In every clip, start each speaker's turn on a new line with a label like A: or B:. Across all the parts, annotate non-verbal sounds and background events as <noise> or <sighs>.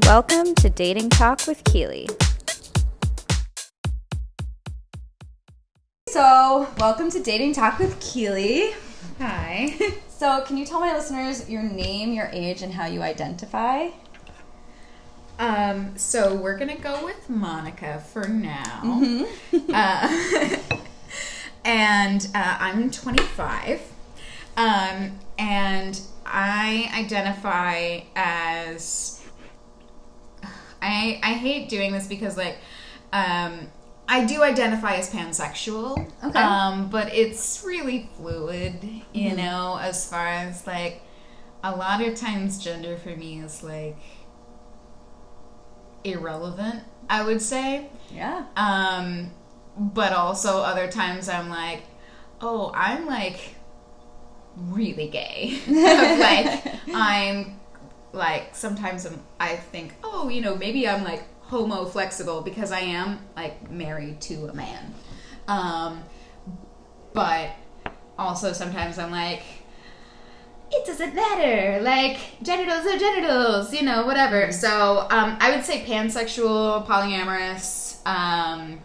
A: Welcome to Dating Talk with Keely. So, welcome to Dating Talk with Keely.
B: Hi. <laughs>
A: So, can you tell my listeners your name, your age, and how you identify?
B: Um, so we're gonna go with Monica for now.
A: Mm-hmm.
B: Uh, <laughs> and uh, I'm 25. Um, and I identify as. I I hate doing this because like, um, I do identify as pansexual.
A: Okay.
B: Um, but it's really fluid, you
A: Mhm.
B: know, as far as like, a lot of times gender for me is like irrelevant, I would say.
A: Yeah.
B: Um, but also other times I'm like, oh, I'm like really gay. <laughs> like <laughs> I'm like sometimes I'm, I think, oh, you know, maybe I'm like homo flexible because I am like married to a man. Um, but also sometimes I'm like, it doesn't matter. Like genitals are genitals, you know, whatever. So um, I would say pansexual, polyamorous. Um,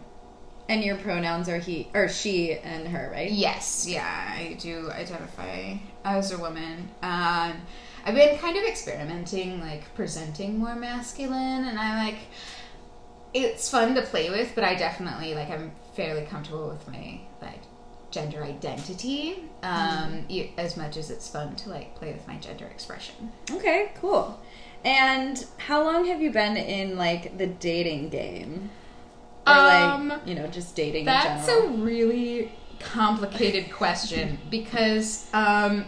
A: And your pronouns are he or she and her, right?
B: yes, yeah, I do identify as a woman. Um, I've been kind of experimenting, like presenting more masculine, and I like. It's fun to play with, but I definitely like. I'm fairly comfortable with my like gender identity, um, e- as much as it's fun to like play with my gender expression.
A: Okay, cool. And how long have you been in like the dating game? Or
B: Um,
A: like, you know, just dating in
B: That's a really complicated question because, um,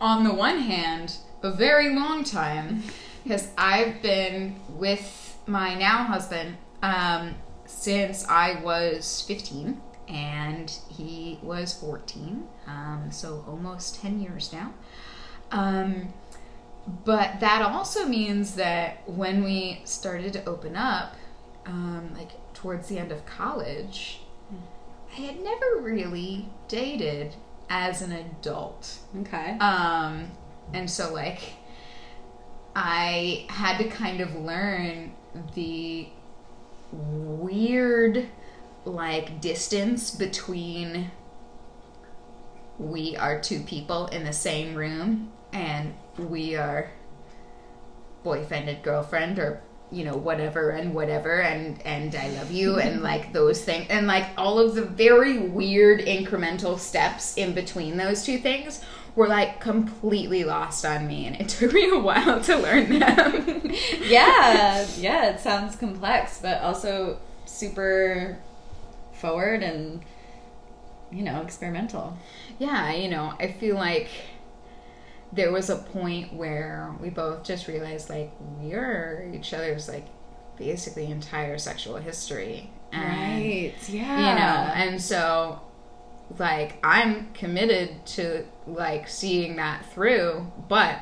B: on the one hand, a very long time, because I've been with my now husband um, since I was 15 and he was 14, um, so almost 10 years now. Um, but that also means that when we started to open up, um, like towards the end of college, I had never really dated as an adult.
A: Okay.
B: Um, and so like I had to kind of learn the weird like distance between we are two people in the same room and we are boyfriend and girlfriend or you know whatever and whatever and and I love you and <laughs> like those things and like all of the very weird incremental steps in between those two things were like completely lost on me and it <laughs> took me a while to learn them. <laughs>
A: yeah, yeah, it sounds complex, but also super forward and you know, experimental.
B: yeah, you know, I feel like there was a point where we both just realized like we're each other's like basically entire sexual history. And
A: Yeah.
B: you know and so like i'm committed to like seeing that through but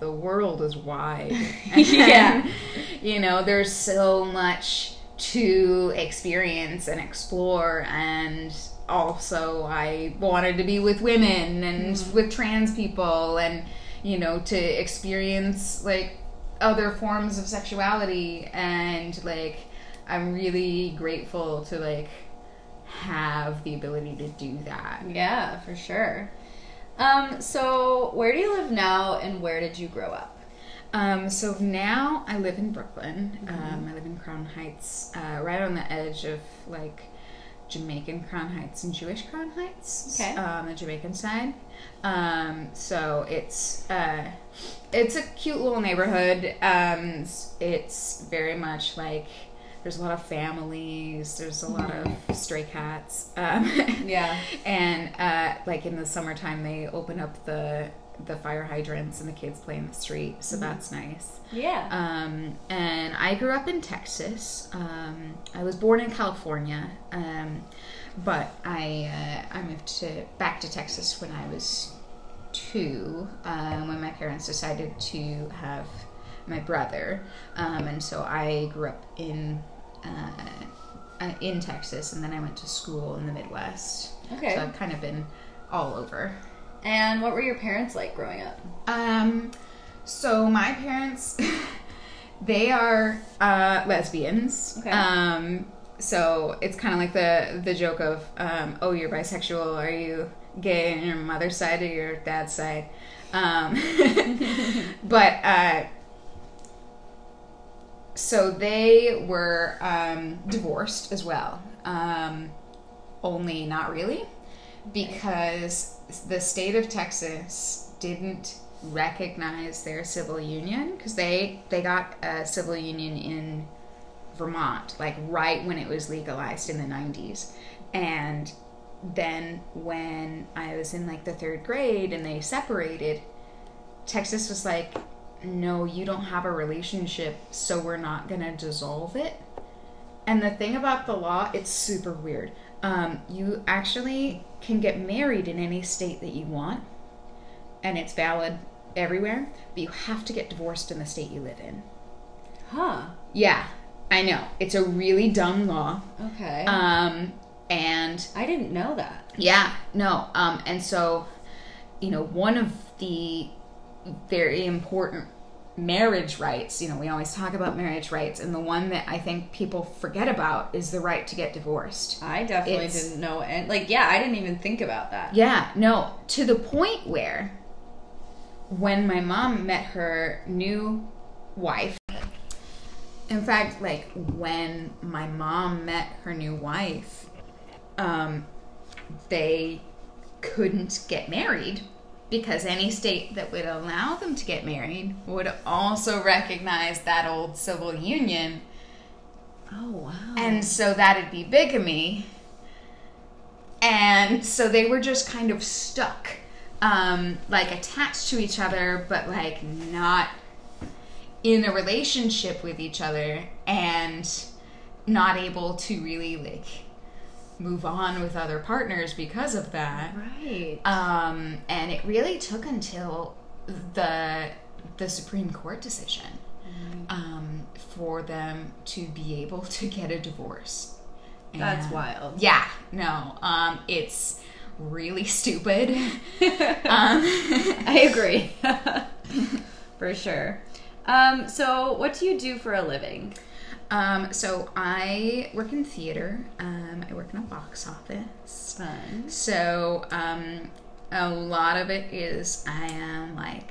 B: the world is wide <laughs> And,
A: Yeah.
B: you know there's so much to experience and explore and also i wanted to be with women and with trans people and you know to experience like other forms of sexuality and like i'm really grateful to like have the ability to do that
A: Yeah, for sure. Um, so where do you live now and where did you grow up?
B: Um, so now I live in Brooklyn. Um, I live in Crown Heights, uh, right on the edge of like Jamaican Crown Heights and Jewish Crown Heights.
A: Okay.
B: uh, On the Jamaican side. Um, so it's uh, it's a cute little neighborhood. Um, it's, it's very much like there's a lot of families. There's a lot of stray cats. Um, <laughs>
A: Yeah.
B: and uh, like in the summertime, they open up the the fire hydrants and the kids play in the street, so that's nice.
A: Yeah.
B: Um, and I grew up in Texas. Um, I was born in California, um, but I uh, I moved to back to Texas when I was two, um, when my parents decided to have my brother, um, and so I grew up in. Uh, uh, in Texas, and then I went to school in the Midwest.
A: Okay.
B: So I've kind of been all over.
A: And what were your parents like growing up?
B: Um, so my parents, <laughs> They are uh, lesbians.
A: Okay.
B: Um, so it's kind of like the the joke of, um, oh, you're bisexual. Are you gay on your mother's side or your dad's side? Um, <laughs> <laughs> but uh, so they were um, divorced as well. Um, only not really, because the state of Texas didn't recognize their civil union because they they got a civil union in Vermont like right when it was legalized in the 90s and then when I was in like the 3rd grade and they separated Texas was like no you don't have a relationship so we're not going to dissolve it. And the thing about the law it's super weird. Um, you actually can get married in any state that you want and it's valid everywhere, but you have to get divorced in the state you live in.
A: Huh.
B: Yeah, I know. It's a really dumb law.
A: Okay.
B: Um, and
A: I didn't know that.
B: yeah, no. Um, and so, you know, one of the very important marriage rights, you know, we always talk about marriage rights, and the one that I think people forget about is the right to get divorced.
A: I definitely
B: It's-
A: didn't know. And like, yeah, I didn't even think about that.
B: Yeah, no, to the point where when my mom met her new wife, in fact, like when my mom met her new wife, um, they couldn't get married because any state that would allow them to get married would also recognize that old civil union
A: Oh wow.
B: and so that'd be bigamy. And so they were just kind of stuck, um, like attached to each other, but like not in a relationship with each other and not able to really like move on with other partners because of that.
A: right.
B: Um, and it really took until the the Supreme Court decision um, for them to be able to get a divorce.
A: That's wild.
B: Yeah, no, um, it's really <laughs> stupid. <laughs> um,
A: I agree. <laughs> For sure. Um, so, what do you do for a living?
B: Um, so I work in theater. Um, I work in a box office.
A: Fun.
B: So um, a lot of it is I am like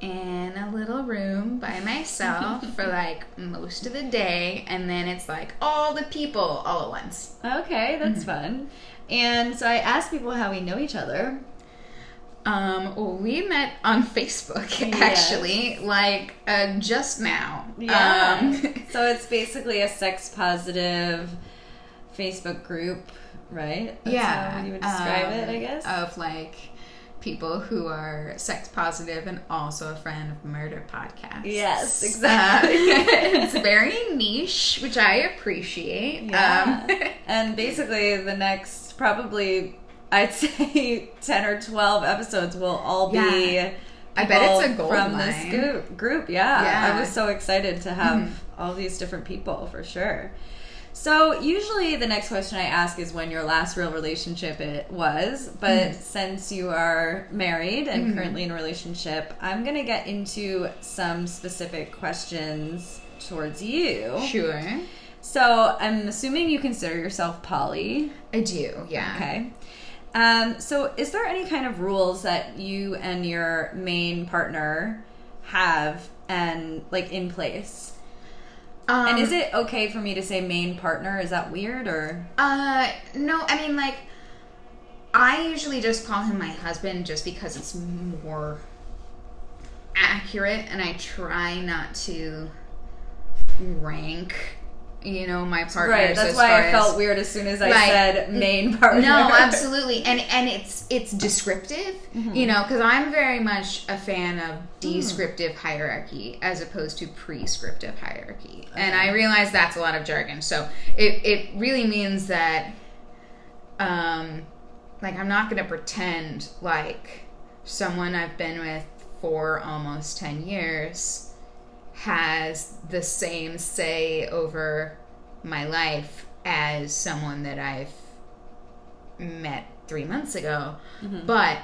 B: in a little room by myself <laughs> for like most of the day, and then it's like all the people all at once.
A: Okay, that's
B: Mm-hmm.
A: fun. And so I ask people how we know each other.
B: Um, well, we met on Facebook <laughs>
A: Yes.
B: actually, like uh, just now.
A: Yeah.
B: Um, <laughs>
A: so it's basically a sex positive Facebook group, right? That's
B: yeah,
A: how you would describe it, I
B: um,
A: guess.
B: Of like people who are sex positive and also a friend of murder podcasts.
A: Yes, exactly.
B: Uh, <laughs> it's very niche, which I appreciate.
A: Yeah.
B: Um,
A: and basically, the next probably I'd <laughs> say ten or twelve episodes will all be.
B: Yeah. I bet it's a gold
A: from
B: mine.
A: this group. Group, yeah.
B: Yeah.
A: I was so excited to have
B: Mhm.
A: all these different people for sure. So usually the next question I ask is when your last real relationship it was, but
B: Mhm.
A: since you are married and
B: Mhm.
A: currently in a relationship, I'm gonna get into some specific questions towards you.
B: sure.
A: So I'm assuming you consider yourself poly.
B: I do, yeah.
A: Okay. Um, so is there any kind of rules that you and your main partner have and like in place?
B: Um,
A: and is it okay for me to say main partner? Is that weird or
B: Uh, no, I mean, like, I usually just call him my husband just because it's more accurate, and I try not to rank, you know, my partners.
A: right? That's
B: as
A: why
B: far
A: I felt weird as soon as I said main partner.
B: No, absolutely, and and it's it's descriptive,
A: Mm-hmm.
B: you know, because I'm very much a fan of
A: Hmm.
B: descriptive hierarchy as opposed to prescriptive hierarchy, and I realize that's a lot of jargon. So it it really means that, um, like I'm not going to pretend like someone I've been with for almost ten years has the same say over my life as someone that I've met three months ago,
A: Mm-hmm.
B: but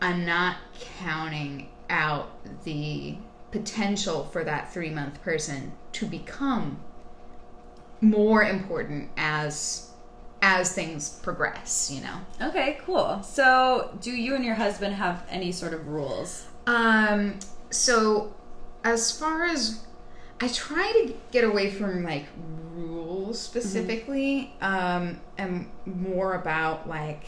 B: I'm not counting out the potential for that three month person to become more important as as things progress you know
A: Okay, cool. So, do you and your husband have any sort of rules?
B: um so as far as i try to get away from like rules specifically um and more about like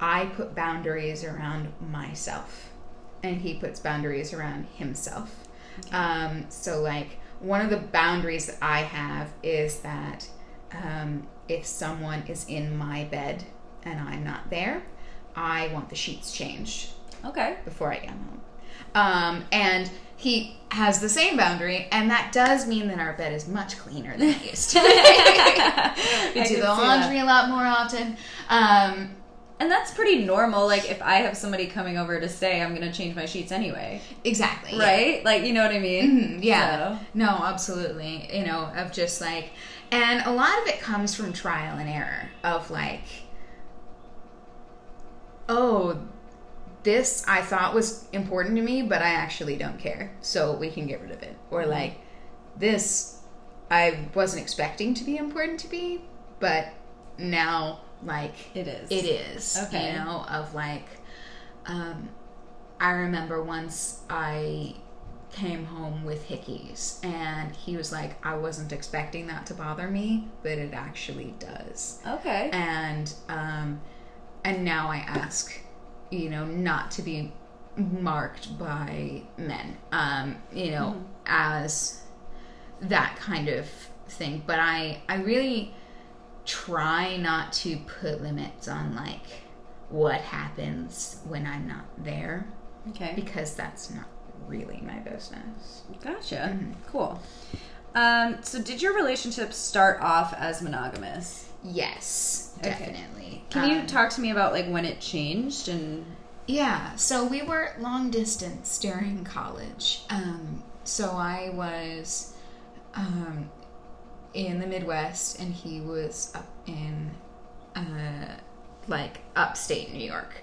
B: i put boundaries around myself and he puts boundaries around himself um so like one of the boundaries that i have is that um if someone is in my bed and i'm not there i want the sheets changed
A: Okay.
B: before I get home. Um, and he has the same boundary, and that does mean that our bed is much cleaner than it used to. <laughs> we do the laundry a lot more often. Um,
A: And that's pretty normal. Like, if I have somebody coming over to stay, I'm going to change my sheets anyway.
B: exactly. yeah.
A: Right? Like, you know what I mean?
B: Mhm, yeah.
A: So-
B: No, absolutely. You know, of just like, and a lot of it comes from trial and error of like, oh, this I thought was important to me, but I actually don't care. So we can get rid of it. Or like, this I wasn't expecting to be important to me, but now like
A: It is.
B: it is.
A: Okay.
B: You know, of like, um, I remember once I came home with hickeys, and he was like, I wasn't expecting that to bother me, but it actually does.
A: Okay.
B: And um, and now I ask, you know, not to be marked by men, um, you know, as that kind of thing. But I I really try not to put limits on like what happens when I'm not there
A: Okay.
B: because that's not really my business.
A: Gotcha.
B: Mm-hmm.
A: Cool. Um, so, did your relationship start off as monogamous?
B: Yes,
A: Okay.
B: definitely.
A: Can you
B: Um,
A: talk to me about like when it changed and
B: Yeah, so we were long distance during college. Um, so I was um, in the Midwest, and he was up in uh, like upstate New York.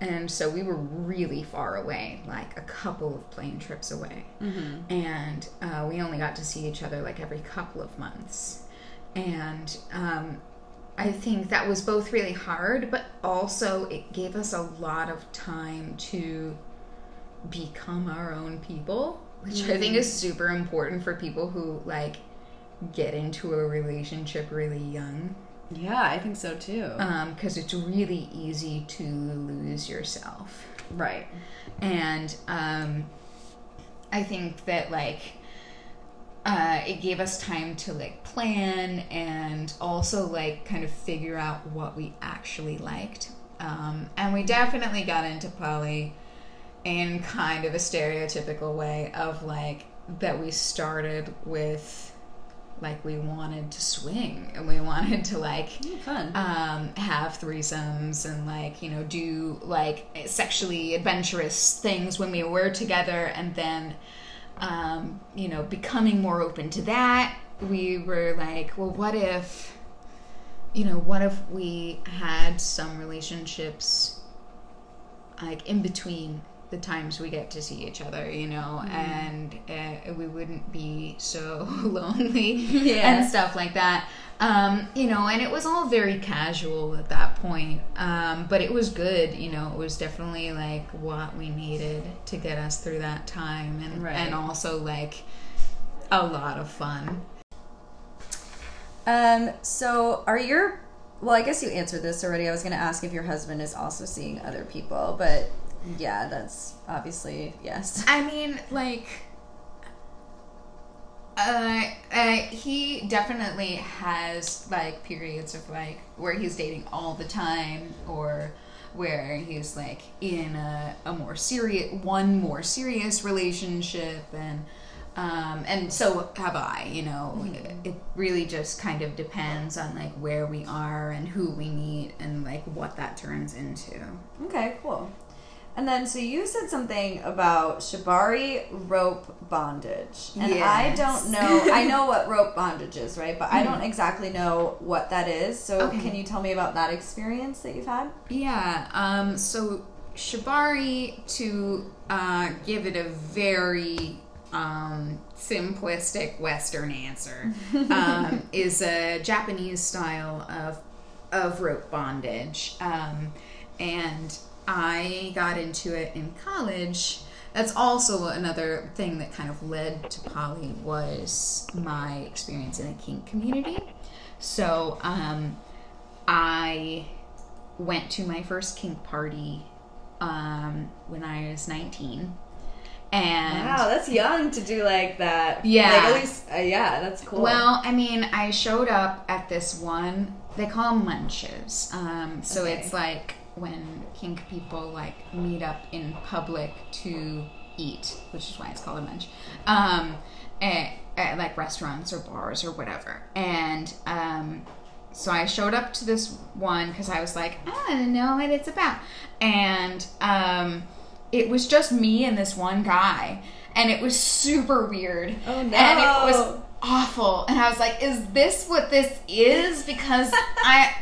B: And so we were really far away, like a couple of plane trips away. And uh, we only got to see each other like every couple of months. And um, I think that was both really hard, but also it gave us a lot of time to become our own people, which I think is super important for people who like get into a relationship really young.
A: yeah, I think so too.
B: Because it's really easy to lose yourself.
A: right.
B: And um, I think that like uh, it gave us time to like plan and also like kind of figure out what we actually liked. Um, and we definitely got into poly in kind of a stereotypical way of like that we started with like we wanted to swing and we <laughs> wanted to like
A: Mm, Fun.
B: um, have threesomes and like you know do like sexually adventurous things when we were together and then um, you know becoming more open to that. We were like well what if you know what if we had some relationships like in between the times we get to see each other you know and uh, we wouldn't be so <laughs> lonely
A: Yeah.
B: and stuff like that um, you know and it was all very casual at that point um, but it was good you know it was definitely like what we needed to get us through that time and
A: Right.
B: and also like a lot of fun
A: Um, so are your well, I guess you answered this already. I was going to ask if your husband is also seeing other people, but yeah, that's obviously yes. <laughs>
B: I mean, like, uh, uh, he definitely has like periods of like where he's dating all the time, or where he's like in a, a more serious one more serious relationship, and um, and so have I. You know, it really just kind of depends on like where we are and who we meet and like what that turns into.
A: Okay, cool. And then, so you said something about shibari rope bondage, and I don't know. I know what rope bondage is, right? But I don't exactly know what that is. So,
B: Okay.
A: can you tell me about that experience that you've had?
B: Yeah. Um, so shibari, to uh, give it a very um, simplistic Western answer, <laughs> um, is a Japanese style of of rope bondage, um, and I got into it in college. That's also another thing that kind of led to poly was my experience in the kink community. So um, I went to my first kink party um, when I was 19. And
A: Wow, that's young to do like that.
B: Yeah.
A: Like, at least, uh, yeah, that's cool.
B: Well, I mean, I showed up at this one. They call them munches. Um, so
A: Okay.
B: it's like when kink people like meet up in public to eat, which is why it's called a munch. Um, at, at like restaurants or bars or whatever. And um, so I showed up to this one because I was like, I to know what it's about. And um, it was just me and this one guy. And it was super weird.
A: Oh, no.
B: And it was awful. And I was like, is this what this is? Because <laughs> I.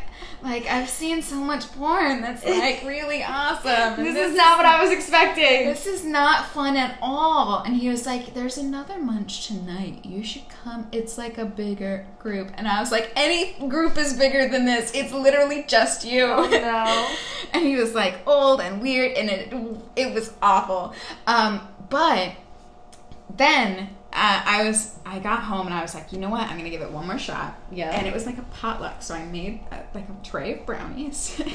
B: Like I've seen so much porn that's like really awesome. and
A: this, is not what I was expecting.
B: this is not fun at all. And he was like, There's another munch tonight. You should come. It's like a bigger group. And I was like, Any group is bigger than this. It's literally just you.
A: Oh, no. <laughs>
B: and he was like old and weird and it it was awful. Um, but then uh, I was I got home and I was like, you know what? I'm gonna give it one more shot.
A: Yeah.
B: And it was like a potluck, so I made uh like a tray of brownies. <laughs>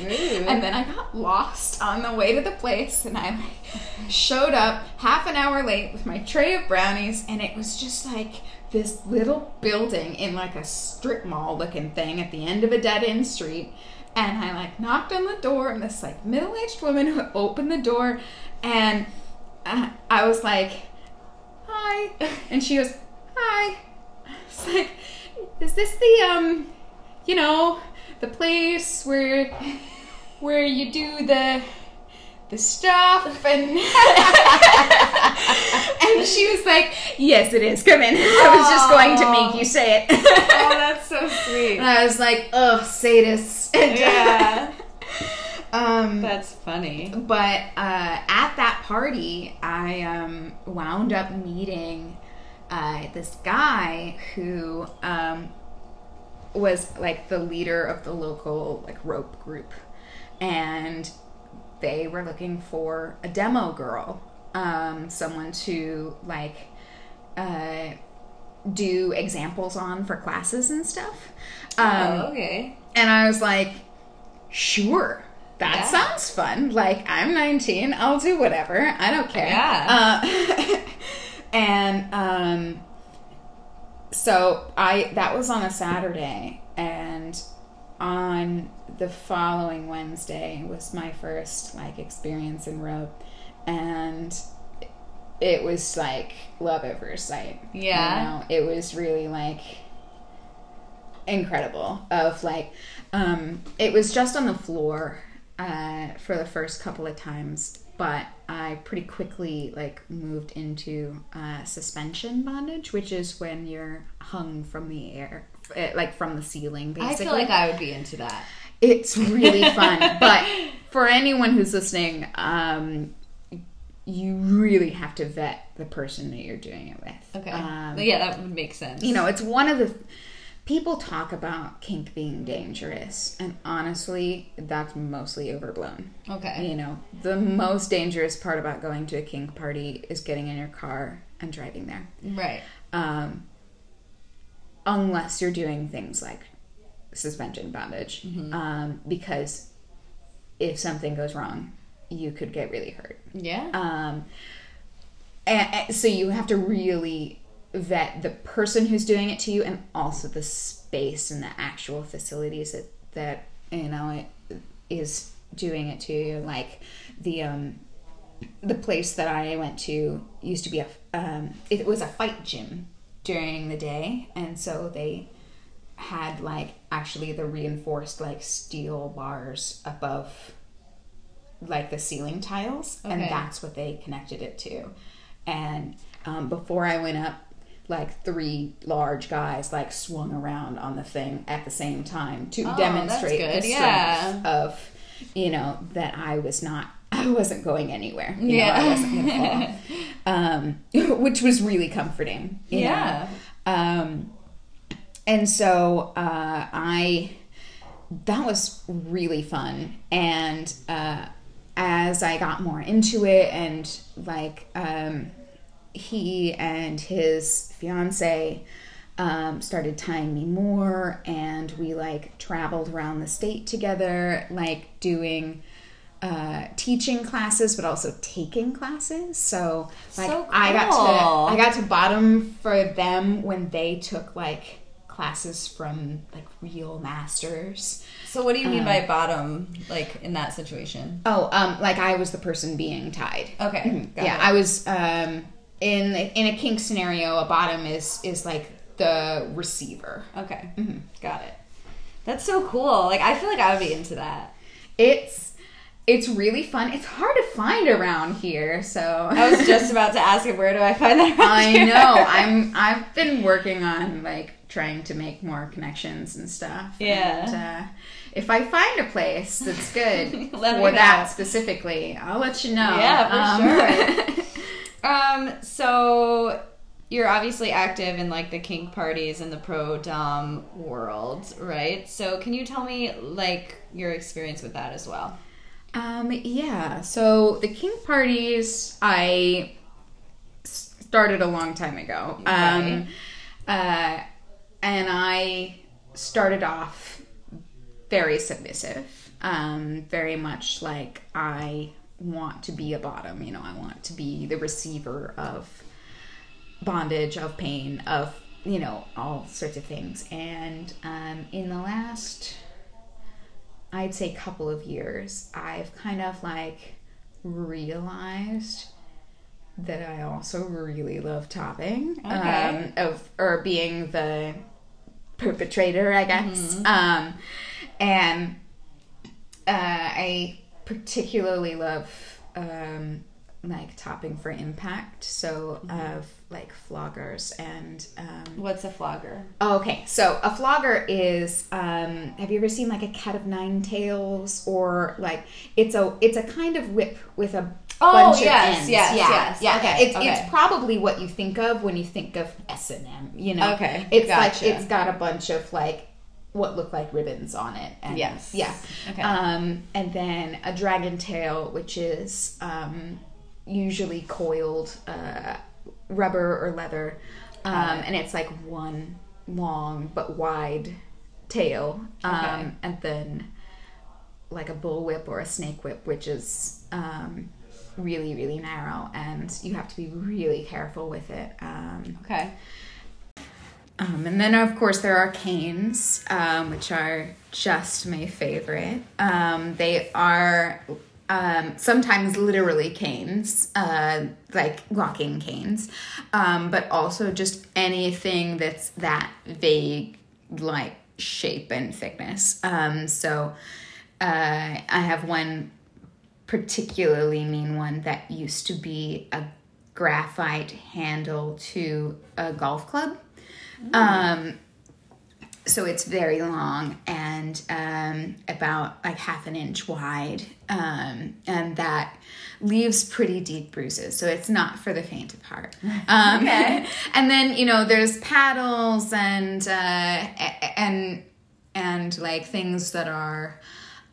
B: And then I got lost on the way to the place, and I like, showed up half an hour late with my tray of brownies, and it was just like this little building in like a strip mall looking thing at the end of a dead end street. And I like knocked on the door, and this like middle aged woman who opened the door, and uh, I was like, "Hi," <laughs> and she goes, "Hi." It's like, is this the um, you know, the place where where you do the the stuff and <laughs> and she was like, "Yes, it is. Come in." <laughs> I was just going to make you say it.
A: oh, that's so sweet.
B: And I was like, oh sadist." And,
A: Yeah.
B: Um,
A: That's funny.
B: but uh, at that party, I um, wound up meeting uh, this guy who um, was like the leader of the local like rope group, and they were looking for a demo girl, um, someone to like uh, do examples on for classes and stuff. Um,
A: oh, okay.
B: and I was like, sure. That
A: Yeah.
B: sounds fun. Like, I'm 19. I'll do whatever. I don't care.
A: Yeah.
B: Uh, <laughs> and um, so I that was on a Saturday, and on the following Wednesday was my first like experience in rope, and it was like love at first sight.
A: Yeah.
B: You know, it was really like incredible of like um it was just on the floor uh for the first couple of times but i pretty quickly like moved into uh suspension bondage which is when you're hung from the air eh, like from the ceiling basically
A: I feel like I would be into that.
B: it's really <laughs> fun but for anyone who's listening um you really have to vet the person that you're doing it with
A: Okay.
B: um,
A: yeah, that would make sense.
B: you know, it's one of the people talk about kink being dangerous, and honestly, that's mostly overblown.
A: Okay.
B: You know, the most dangerous part about going to a kink party is getting in your car and driving there.
A: Right.
B: Um, unless you're doing things like suspension bondage, um, because if something goes wrong, you could get really hurt.
A: Yeah.
B: Um, and, and so you have to really vet the person who's doing it to you and also the space and the actual facilities that, that you know, it is doing it to you. Like the, um, the place that I went to used to be a, um, it was a fight gym during the day. And so they had like actually the reinforced like steel bars above like the ceiling tiles and that's what they connected it to and um, before i went up like three large guys like swung around on the thing at the same time to
A: Oh,
B: demonstrate the strength
A: yeah.
B: of you know that i was not <laughs> I wasn't going anywhere. You know,
A: Yeah.
B: I wasn't gonna fall. <laughs> um, <laughs> which was really comforting. you know.
A: Yeah.
B: Um, and so uh, I, that was really fun. And uh, as I got more into it, and like um, he and his fiance um, started tying me more, and we like traveled around the state together, like doing uh, teaching classes, but also taking classes. So like
A: So
B: I got to I got to bottom for them when they took like classes from like real masters.
A: So what do you mean by bottom, like in that situation?
B: Oh, um, like I was the person being tied.
A: Okay.
B: Mhm.
A: got
B: yeah,
A: it.
B: I was um in in a kink scenario. A bottom is is like the receiver.
A: Okay.
B: Mm-hmm.
A: Got it. That's so cool. Like I feel like I would be into that.
B: It's it's really fun. It's hard to find around here, so
A: I was just about to ask where do I find that <laughs>
B: I
A: here?
B: know. <laughs> I'm I've been working on like trying to make more connections and stuff.
A: Yeah.
B: And, uh, if I find a place that's good <laughs> for that specifically, I'll let you know.
A: Yeah, for
B: sure.
A: Um, so you're obviously active in like the kink parties and the pro dom world, right? So can you tell me like your experience with that as well?
B: Um, yeah. So the kink parties I started a long time ago. Um, uh, and I started off very submissive. Um, very much like I want to be a bottom. You know, I want to be the receiver of bondage, of pain, of you know all sorts of things. And um, in the last I'd say couple of years, I've kind of like realized that I also really love topping.
A: Okay.
B: Um, of or being the perpetrator, I guess. Um, and uh, I particularly love um, like topping for impact. So of like floggers and um,
A: What's a flogger?
B: Oh, okay, so a flogger is. Um, have you ever seen like a cat of nine tails, or like it's a it's a kind of whip with a
A: Oh,
B: bunch
A: yes,
B: of ends.
A: yes,
B: yeah,
A: yes.
B: yeah.
A: Okay,
B: It's
A: okay.
B: it's probably what you think of when you think of S and M. You know,
A: Okay,
B: It's
A: gotcha.
B: like it's got a bunch of like what look like ribbons on it. And,
A: Yes.
B: yeah.
A: Okay.
B: Um, and then a dragon tail, which is um, usually coiled uh, rubber or leather, um, and it's like one long but wide tail, um,
A: Okay.
B: and then like a bull whip or a snake whip, which is um, really really narrow, and you have to be really careful with it. Um,
A: Okay.
B: Um, and then, of course, there are canes, um, which are just my favorite. Um, they are um, sometimes literally canes, uh, like walking canes, um, but also just anything that's that vague, like shape and thickness. Um, so uh, I have one particularly mean one that used to be a graphite handle to a golf club. Um, so it's very long and um, about like half an inch wide, um, and that leaves pretty deep bruises. So it's not for the faint of heart. <laughs> Um,
A: Okay. <laughs>
B: and then you know there's paddles and uh, and and like things that are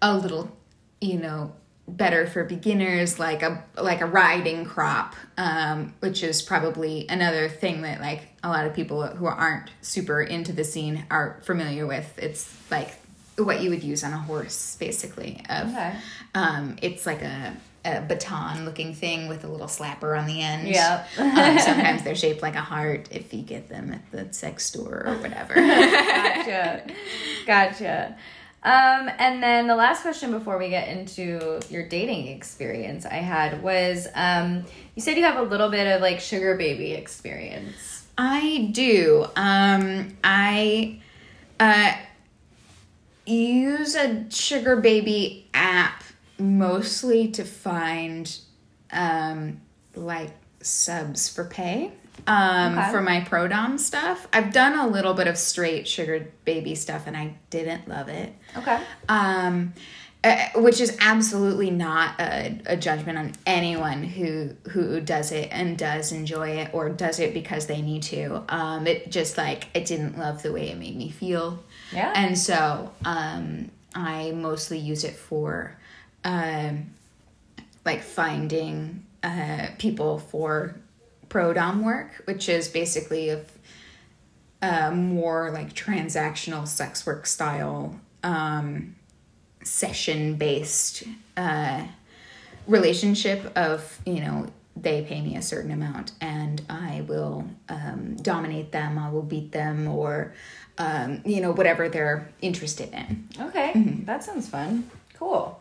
B: a little you know better for beginners like a like a riding crop um, which is probably another thing that like a lot of people who aren't super into the scene are familiar with it's like what you would use on a horse basically of
A: Okay.
B: um, it's like a, a baton looking thing with a little slapper on the end
A: yeah
B: um, sometimes they're shaped like a heart if you get them at the sex store or whatever <laughs>
A: gotcha. Gotcha. Um, and then the last question before we get into your dating experience I had was um, you said you have a little bit of like sugar baby experience.
B: I do. Um, I uh, use a sugar baby app mostly to find um, like subs for pay um,
A: Okay.
B: for my pro dom stuff. I've done a little bit of straight sugar baby stuff and I didn't love it.
A: Okay.
B: Um, uh, which is absolutely not a, a judgment on anyone who who does it and does enjoy it or does it because they need to um it just like it didn't love the way it made me feel
A: Yeah.
B: and so um i mostly use it for um like finding uh people for pro dom work which is basically a, uh, more like transactional sex work style um session based uh, relationship of you know they pay me a certain amount and i will um, dominate them i will beat them or um, you know whatever they're interested in
A: Okay,
B: Mm-hmm.
A: that sounds fun. Cool.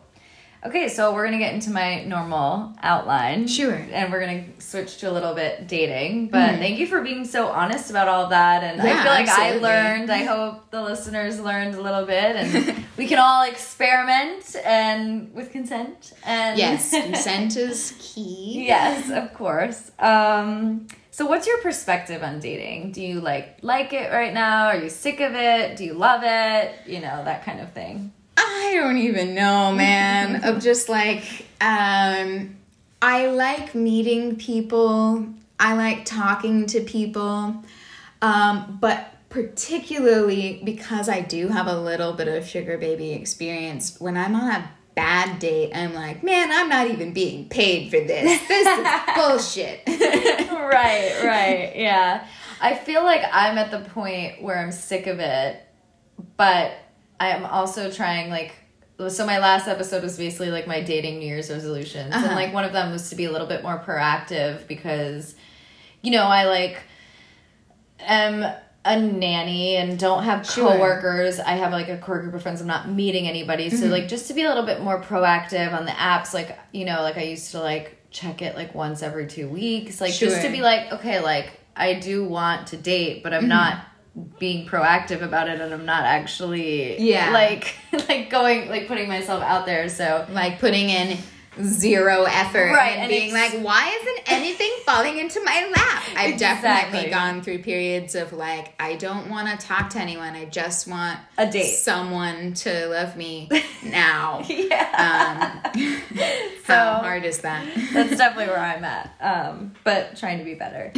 A: Okay, so we're gonna get into my normal outline.
B: Sure.
A: And we're gonna switch to a little bit dating. But thank you for being so honest about all that. And I
B: Mm-hmm.
A: Feel like
B: absolutely.
A: I learned. I hope the listeners learned a little bit, and <laughs> we can all experiment and with consent. And
B: yes <laughs> consent is key
A: yes, of course. Um, so what's your perspective on dating? Do you like like it right now? Are you sick of it? Do you love it? You know, that kind of thing.
B: I don't even know, man. of just like, um, I like meeting people. I like talking to people. Um, but particularly because I do have a little bit of sugar baby experience, when I'm on a bad date, I'm like, man, I'm not even being paid for this. This is <laughs> bullshit.
A: right, <laughs> right. Yeah. I feel like I'm at the point where I'm sick of it, but I am also trying like so my last episode was basically like my dating New Year's resolutions. And
B: Uh-huh.
A: like one of them was to be a little bit more proactive because you know, I like am a nanny and don't have
B: Sure.
A: coworkers. I have like a core group of friends. I'm not meeting anybody. So like just to be a little bit more proactive on the apps, like you know, like I used to like check it like once every two weeks. Like just to be like, okay, like I do want to date, but I'm not being proactive about it and I'm not actually
B: Yeah.
A: like <laughs> like going like putting myself out there. So
B: like putting in zero effort
A: Right,
B: and, being like why isn't anything <laughs> falling into my lap i've definitely gone through periods of like i don't want to talk to anyone i just want
A: A date.
B: someone to love me <laughs> now <laughs>
A: yeah.
B: um,
A: So-
B: how hard is that
A: That's definitely where I'm at. Um, but trying to be better.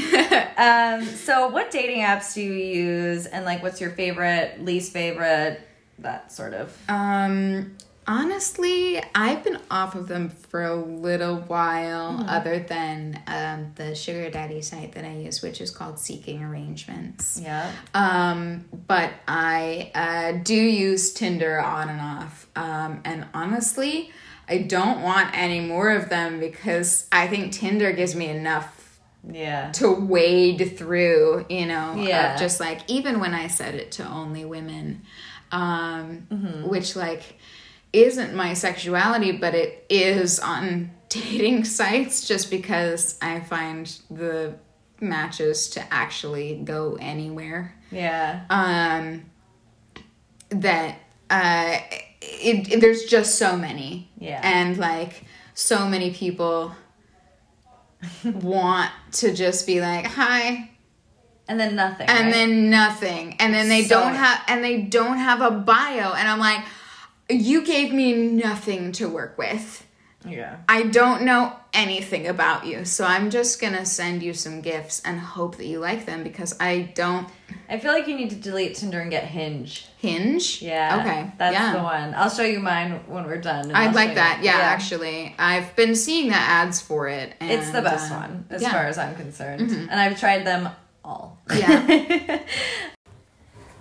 A: um, so what dating apps do you use and like what's your favorite, least favorite, that sort of
B: Um, honestly, I've been off of them for a little while, other than um, the sugar daddy site that I use, which is called Seeking Arrangements.
A: Yeah.
B: Um, but I uh, do use Tinder on and off. Um, and honestly, I don't want any more of them because I think Tinder gives me enough
A: Yeah.
B: to wade through, you know,
A: Yeah.
B: just like even when I set it to only women, um,
A: Mm-hmm.
B: which like isn't my sexuality, but it is on <laughs> dating sites just because I find the matches to actually go anywhere.
A: Yeah.
B: Um, that uh, it, it- there's just so many,
A: Yeah.
B: and like so many people <laughs> want to just be like hi
A: And then nothing.
B: and
A: right?
B: then nothing and then they
A: So-
B: don't have and they don't have a bio and i'm like you gave me nothing to work with
A: Yeah.
B: i don't know anything about you so i'm just gonna send you some gifts and hope that you like them because i don't
A: I feel like you need to delete Tinder and get Hinge.
B: hinge
A: Yeah.
B: okay
A: That's
B: yeah
A: the one. I'll show you mine when we're done. I'll
B: I'd like that. Yeah, actually, I've been seeing the ads for it. And,
A: It's the best
B: uh,
A: one as
B: yeah.
A: far as I'm concerned. And I've tried them all.
B: Yeah. <laughs>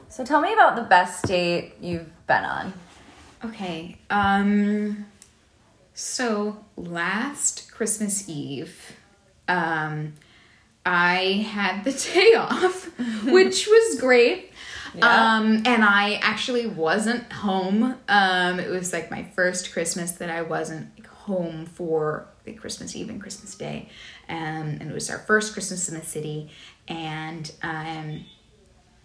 A: So tell me about the best date you've been on.
B: Okay. Um so last Christmas Eve, um I had the <laughs> day off, which was great.
A: Yeah.
B: Um and I actually wasn't home. Um it was like my first Christmas that I wasn't like, home for like Christmas Eve and Christmas Day. Um and it was our first Christmas in the city and um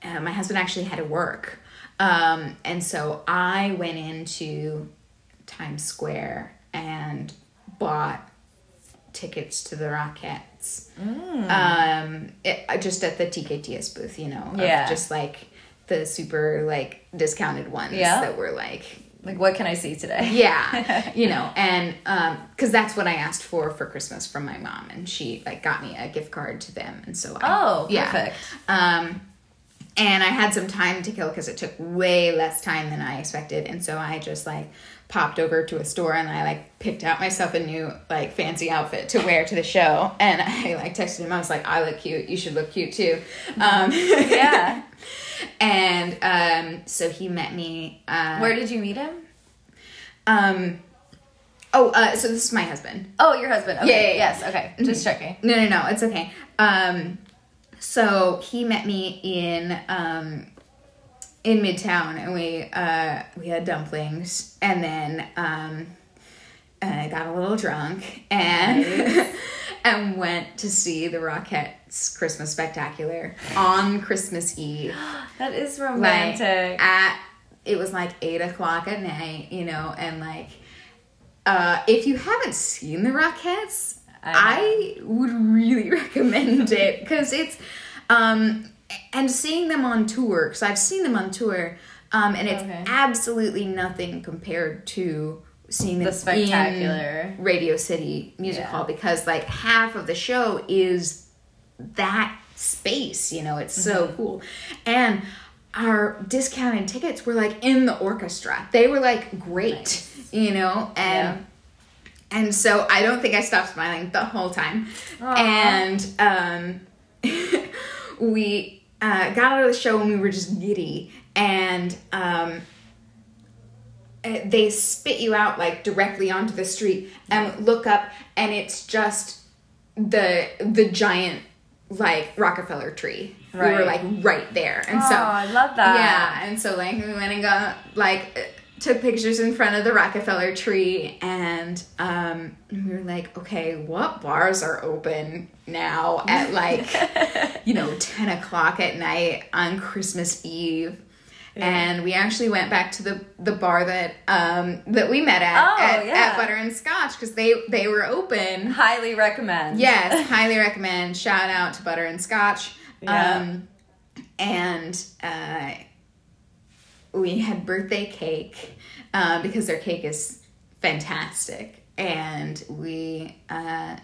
B: uh, my husband actually had to work. Um, and so I went into Times Square and bought tickets to the Rockettes. Um, it, just at the TKTS booth, you know,
A: Yeah.
B: just like the super like discounted ones
A: Yeah.
B: that were like
A: Like, what can I see today?
B: yeah <laughs> you know and um because that's what i asked for for christmas from my mom and she like got me a gift card to them and so I,
A: Oh, perfect.
B: um and i had some time to kill because it took way less time than i expected and so i just like popped over to a store and i like picked out myself a new like fancy outfit to wear to the show and <laughs> i like texted him i was like i look cute you should look cute too um
A: Yeah. <laughs>
B: and um so he met me uh
A: Where did you meet him?
B: um oh uh so this is my husband
A: Oh, your husband. Okay.
B: Yeah, yeah, yeah.
A: Yes. Okay. Just checking.
B: No, no, no, it's okay. Um, so he met me in um, in Midtown, and we uh, we had dumplings, and then um, I got a little drunk and <laughs> and went to see the Rockettes Christmas Spectacular on Christmas Eve. <gasps>
A: That is
B: Like
A: romantic.
B: at it was like eight o'clock at night, you know, and like uh, if you haven't seen the Rockettes,
A: I
B: I, would really <laughs> recommend it because it's um and seeing them on tour because I've seen them on tour um and it's
A: Okay.
B: absolutely nothing compared to seeing them
A: The Spectacular.
B: Radio City Music
A: Yeah.
B: Hall because like half of the show is that space you know it's so
A: Mm-hmm.
B: cool and our discounted tickets were like in the orchestra they were like great you know and and so i don't think i stopped smiling the whole time
A: Aw.
B: and um <laughs> we uh, got out of the show and we were just giddy and um uh, they spit you out like directly onto the street and look up and it's just the the giant like Rockefeller tree. We were like right there. And
A: oh,
B: so
A: I love that.
B: yeah, and so like we went and got like took pictures in front of the Rockefeller tree and um we were like, okay, what bars are open now at like <laughs> you know, 10 o'clock at night on Christmas Eve. And we actually went back to the, the bar that um, that we met at
A: Oh,
B: at,
A: yeah.
B: at Butter and Scotch because they they were open.
A: Highly recommend.
B: Yes, <laughs> highly recommend. Shout out to Butter and Scotch.
A: Yeah.
B: Um, and uh, we had birthday cake uh, because their cake is fantastic, and we uh,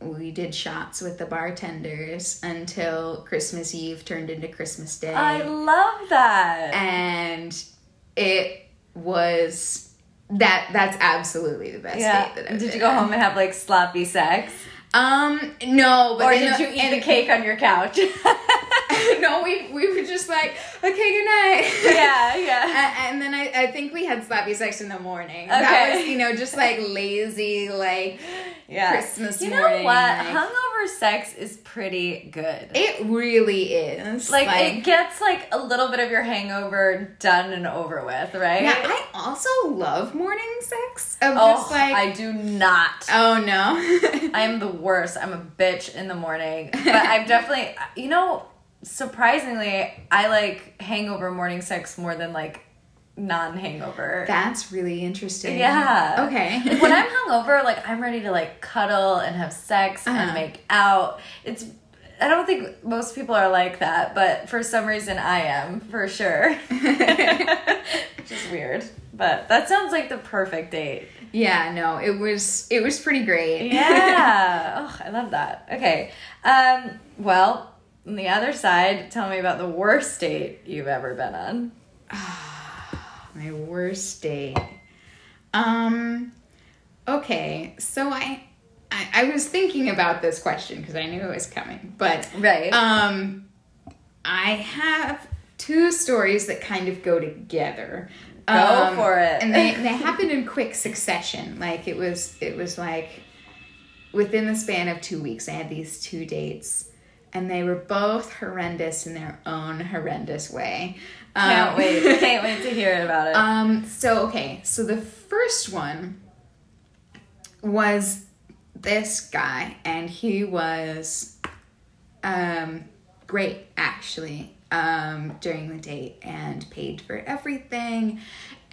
B: we did shots with the bartenders until Christmas Eve turned into Christmas Day,
A: I love that.
B: and it was that that's absolutely the best
A: yeah.
B: date that I've
A: Did you go
B: on.
A: home and have like sloppy sex?
B: Um, no, but
A: Or did
B: the-
A: you eat the cake on your couch? <laughs> <laughs>
B: no, we we were just like, okay, good night.
A: yeah, yeah. <laughs>
B: And, and then I, I think we had sloppy sex in the morning.
A: Okay.
B: That was, you know, just like lazy, like
A: Yeah.
B: Christmas
A: You know what?
B: like-
A: Hungover sex is pretty good.
B: it really is.
A: like, it gets like a little bit of your hangover done and over with, right?
B: yeah, I also love morning sex. Of
A: oh,
B: just like,
A: I do not.
B: oh no. <laughs>
A: I'm the worst. I'm a bitch in the morning. But I've definitely, you know, surprisingly, I like hangover morning sex more than like non hangover.
B: That's really interesting.
A: Yeah.
B: Okay.
A: Like, when I'm <laughs> hungover, like I'm ready to like cuddle and have sex and
B: Uh-huh.
A: make out. It's I don't think most people are like that, but for some reason I am for sure. <laughs> Which is weird. But that sounds like the perfect date.
B: yeah, no, it was it was pretty great.
A: Yeah. <laughs> oh, I love that. Okay. Um, well, on the other side, tell me about the worst date you've ever been on. <sighs>
B: My worst date. Um okay, so I I, I was thinking about this question because I knew it was coming, but
A: Right.
B: um I have two stories that kind of go together.
A: Go
B: Um,
A: for it.
B: And they, they <laughs> happened in quick succession. Like it was it was like within the span of two weeks I had these two dates and they were both horrendous in their own horrendous way.
A: Can't
B: Um,
A: wait. <laughs> Can't wait to hear about it.
B: um, so okay, so the first one was this guy, and he was um great actually um during the date and paid for everything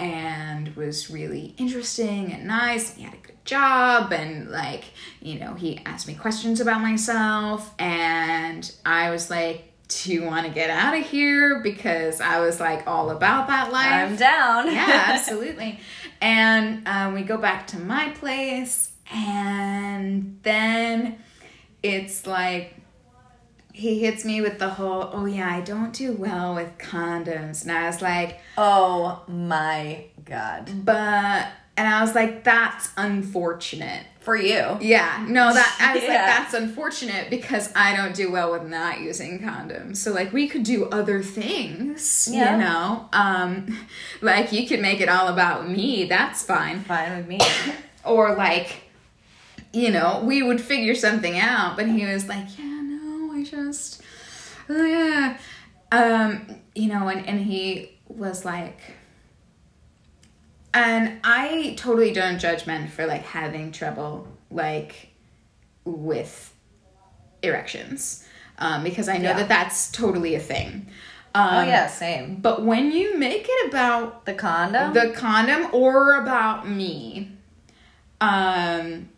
B: and was really interesting and nice. He had a good job and like, you know, he asked me questions about myself and I was like do you want to get out of here? Because I was like all about that life.
A: I'm down.
B: yeah, <laughs> absolutely. And um, we go back to my place, and then it's like he hits me with the whole, oh yeah, I don't do well with condoms. And I was like,
A: oh my god.
B: but, and I was like, that's unfortunate.
A: For you.
B: Yeah, no, that I was like, that's unfortunate because I don't do well with not using condoms. So like, we could do other things,
A: Yeah.
B: you know. Um, like you could make it all about me. That's fine.
A: Fine with me.
B: Or like, you know, we would figure something out. But he was like, yeah, just, oh yeah, um, you know, and and he was like. And I totally don't judge men for like having trouble like with erections um, because I know
A: Yeah.
B: that that's totally a thing. Um,
A: oh yeah, same.
B: But when you make it about
A: The condom?
B: the condom or about me, um,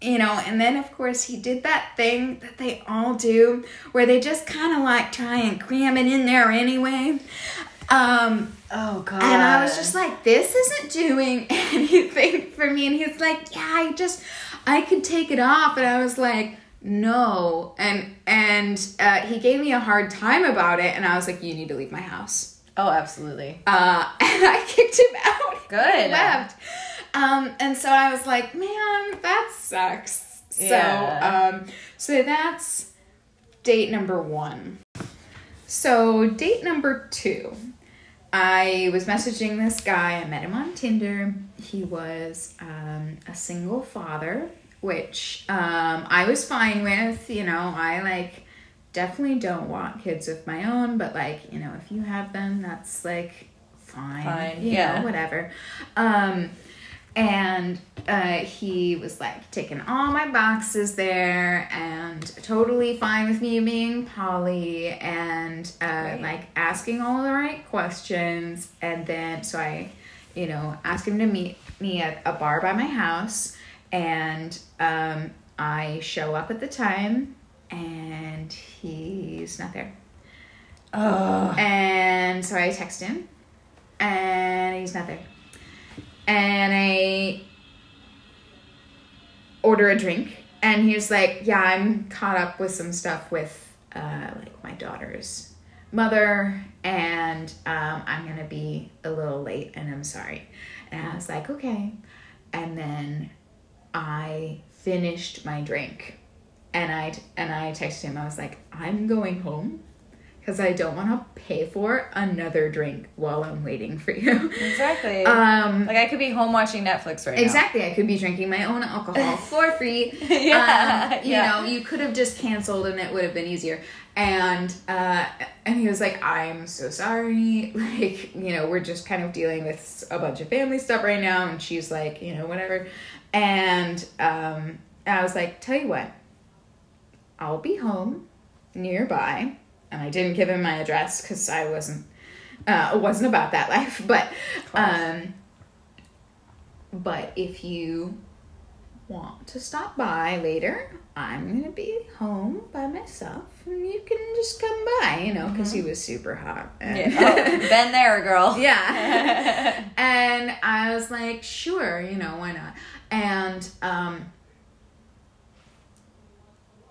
B: you know, and then of course he did that thing that they all do where they just kind of like try and cram it in there anyway. Um,
A: oh god.
B: and I was just like, this isn't doing <laughs> anything for me. And he's like, yeah, I just, I could take it off. And I was like, no. And, and, uh, he gave me a hard time about it. And I was like, you need to leave my house.
A: Oh, absolutely.
B: Uh, <laughs> and I kicked him out.
A: Good.
B: He left. Um, and so I was like, man, that sucks.
A: Yeah.
B: So, um, so that's date number one. So date number two, I was messaging this guy. I met him on Tinder. He was um, a single father, which um, I was fine with. You know, I like definitely don't want kids of my own, but like you know, if you have them, that's like fine.
A: Fine,
B: you
A: yeah.
B: know, whatever. Um, and uh, he was like taking all my boxes there and totally fine with me being poly and uh,
A: Great.
B: like asking all the right questions and then so i you know asked him to meet me at a bar by my house and um, i show up at the time and he's not there
A: Oh.
B: and so I text him, and he's not there. And I order a drink, and he was like, "Yeah, I'm caught up with some stuff with uh, like my daughter's mother, and um, I'm gonna be a little late, and I'm sorry." And I was like, "Okay." And then I finished my drink, and I and I texted him. I was like, "I'm going home." Because I don't want to pay for another drink while I'm waiting for you.
A: Exactly. <laughs>
B: Um,
A: like I could be home watching Netflix right now.
B: exactly. I could be drinking my own alcohol <laughs> for free. <laughs>
A: Yeah,
B: Um, you
A: yeah.
B: know, you could have just canceled and it would have been easier. And uh, and he was like, "I'm so sorry. Like, you know, we're just kind of dealing with a bunch of family stuff right now." And she's like, "You know, whatever." And um, I was like, "Tell you what, I'll be home nearby." And I didn't give him my address because I wasn't uh, wasn't about that <laughs> life. But um, but if you want to stop by later, I'm gonna be home by myself, and you can just come by, you know, because he was super hot. And-
A: Yeah. <laughs> Oh, been there, girl. <laughs>
B: yeah. and I was like, sure, you know, why not? And um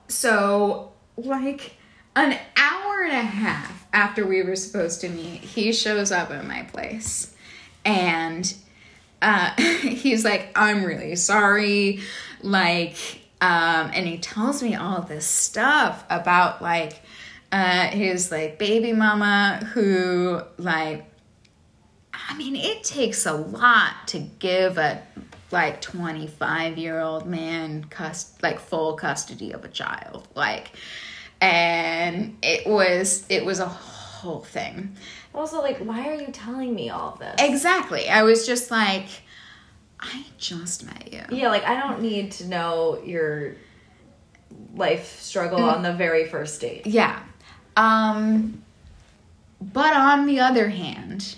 B: so like an hour and a half after we were supposed to meet, he shows up at my place and uh <laughs> he's like, I'm really sorry. Like, um, and he tells me all this stuff about like uh his like baby mama who like I mean, it takes a lot to give a like 25 year old man cus- like full custody of a child like and it was it was a whole thing
A: Also, like, why are you telling me all of this?
B: exactly i was just like i just met you
A: Yeah, like I don't need to know your life struggle
B: Mm.
A: on the very first date.
B: yeah um but on the other hand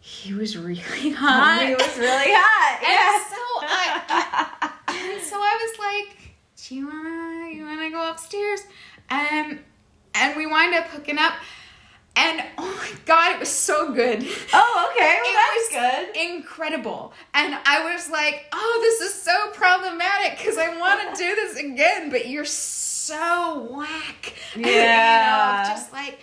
B: he was really <laughs> hot
A: He was really hot.
B: And so I, and so I was like, "Do you wanna, you wanna go upstairs?" And and we wind up hooking up. And oh my god, it was so good.
A: Oh, okay. Well, <laughs>
B: was
A: good.
B: Incredible. And I was like, oh, this is so problematic because I want to <laughs> do this again, but you're so whack. And, <laughs> you know,
A: Yeah.
B: just like,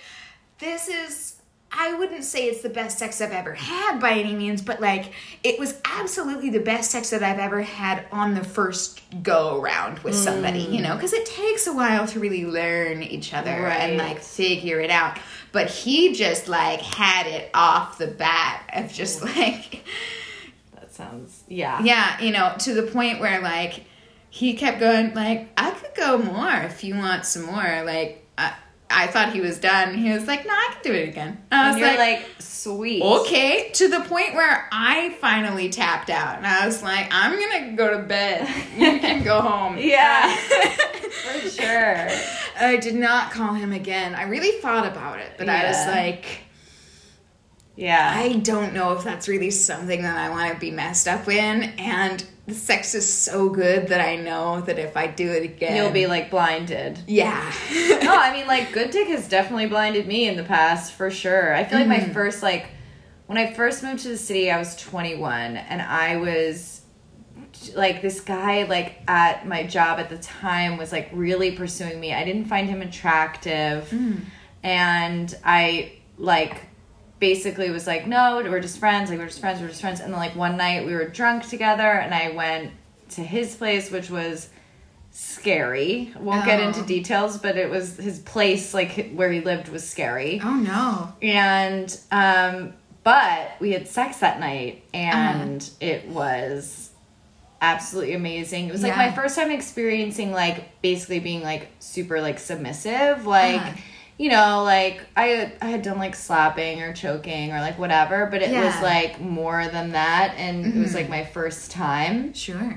B: this is. I wouldn't say it's the best sex I've ever had by any means, but like it was absolutely the best sex that I've ever had on the first go around with somebody, you know, mm. because it takes a while to really learn each other and like figure it out. But he just like had it off the bat of just like
A: That sounds, yeah.
B: yeah, you know, to the point where like he kept going like I could go more if you want some more. Like I, I thought he was done. He was like, "No, I can do it again." I was
A: And
B: like,
A: like, sweet.
B: "Okay." To the point where I finally tapped out, and I was like, "I'm gonna go to bed. You can go <laughs> home."
A: Yeah. <laughs> For sure.
B: I did not call him again. I really thought about it, but I was like.
A: Yeah.
B: I don't know if that's really something that I want to be messed up in. And the sex is so good that I know that if I do it again,
A: You'll be like blinded.
B: yeah. <laughs>
A: no, I mean like good dick has definitely blinded me in the past for sure. I feel like my mm-hmm. first like when I first moved to the city, I was 21 and I was like this guy like at my job at the time was like really pursuing me. I didn't find him attractive. Mm. And I like basically was like, no, we're just friends. Like we're just friends. We're just friends. And then like one night we were drunk together, and I went to his place, which was scary. Won't get
B: Oh.
A: into details, but it was his place, like where he lived, was scary.
B: oh no.
A: And um, but we had sex that night, and it was absolutely amazing. It was like
B: Yeah.
A: my first time experiencing like basically being like super like submissive, like.
B: Uh-huh.
A: You know, like I I had done like slapping or choking or like whatever, but it was like more than that, and it was like mm-hmm. my first time.
B: Sure.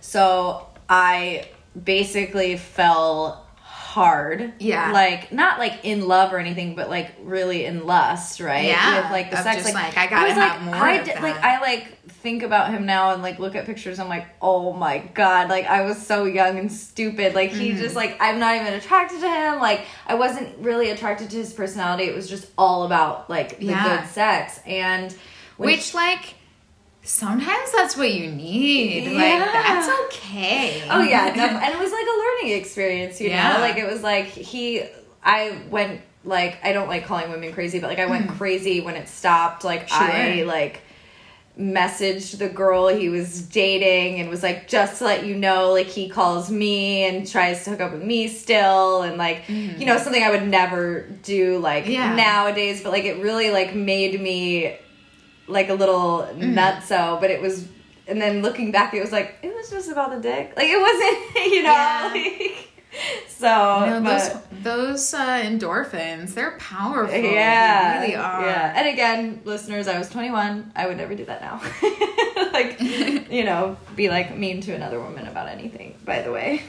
A: So I basically fell hard.
B: Yeah.
A: Like not like in love or anything, but like really in lust, right?
B: Yeah,
A: With like the
B: of
A: sex.
B: just, like, I gotta
A: was,
B: have
A: like,
B: more
A: I did-. Like I like think about him now and like look at pictures. I'm like, oh my god! Like I was so young and stupid. Like he
B: Mm-hmm.
A: just like I'm not even attracted to him. Like I wasn't really attracted to his personality. It was just all about like the
B: Yeah.
A: good sex and.
B: Which like sometimes that's what you need.
A: Yeah.
B: Like that's okay.
A: Oh yeah, and it was like a learning experience, you
B: Yeah.
A: know. Like it was like he, I went like I don't like calling women crazy, but like I went crazy when it stopped. Like I like messaged the girl he was dating and was like just to let you know like he calls me and tries to hook up with me still and like mm-hmm. you know something i would never do like
B: Yeah.
A: nowadays but like it really like made me like a little mm-hmm. nutso but it was and then looking back it was like it was just about the dick like it wasn't <laughs> you know
B: Yeah.
A: like, <laughs> so
B: No, those
A: but-
B: those uh, endorphins, they're powerful.
A: yeah,
B: They really are.
A: Yeah, and again, listeners, I was 21. I would never do that now. <laughs> like, <laughs> you know, be like mean to another woman about anything. By the way,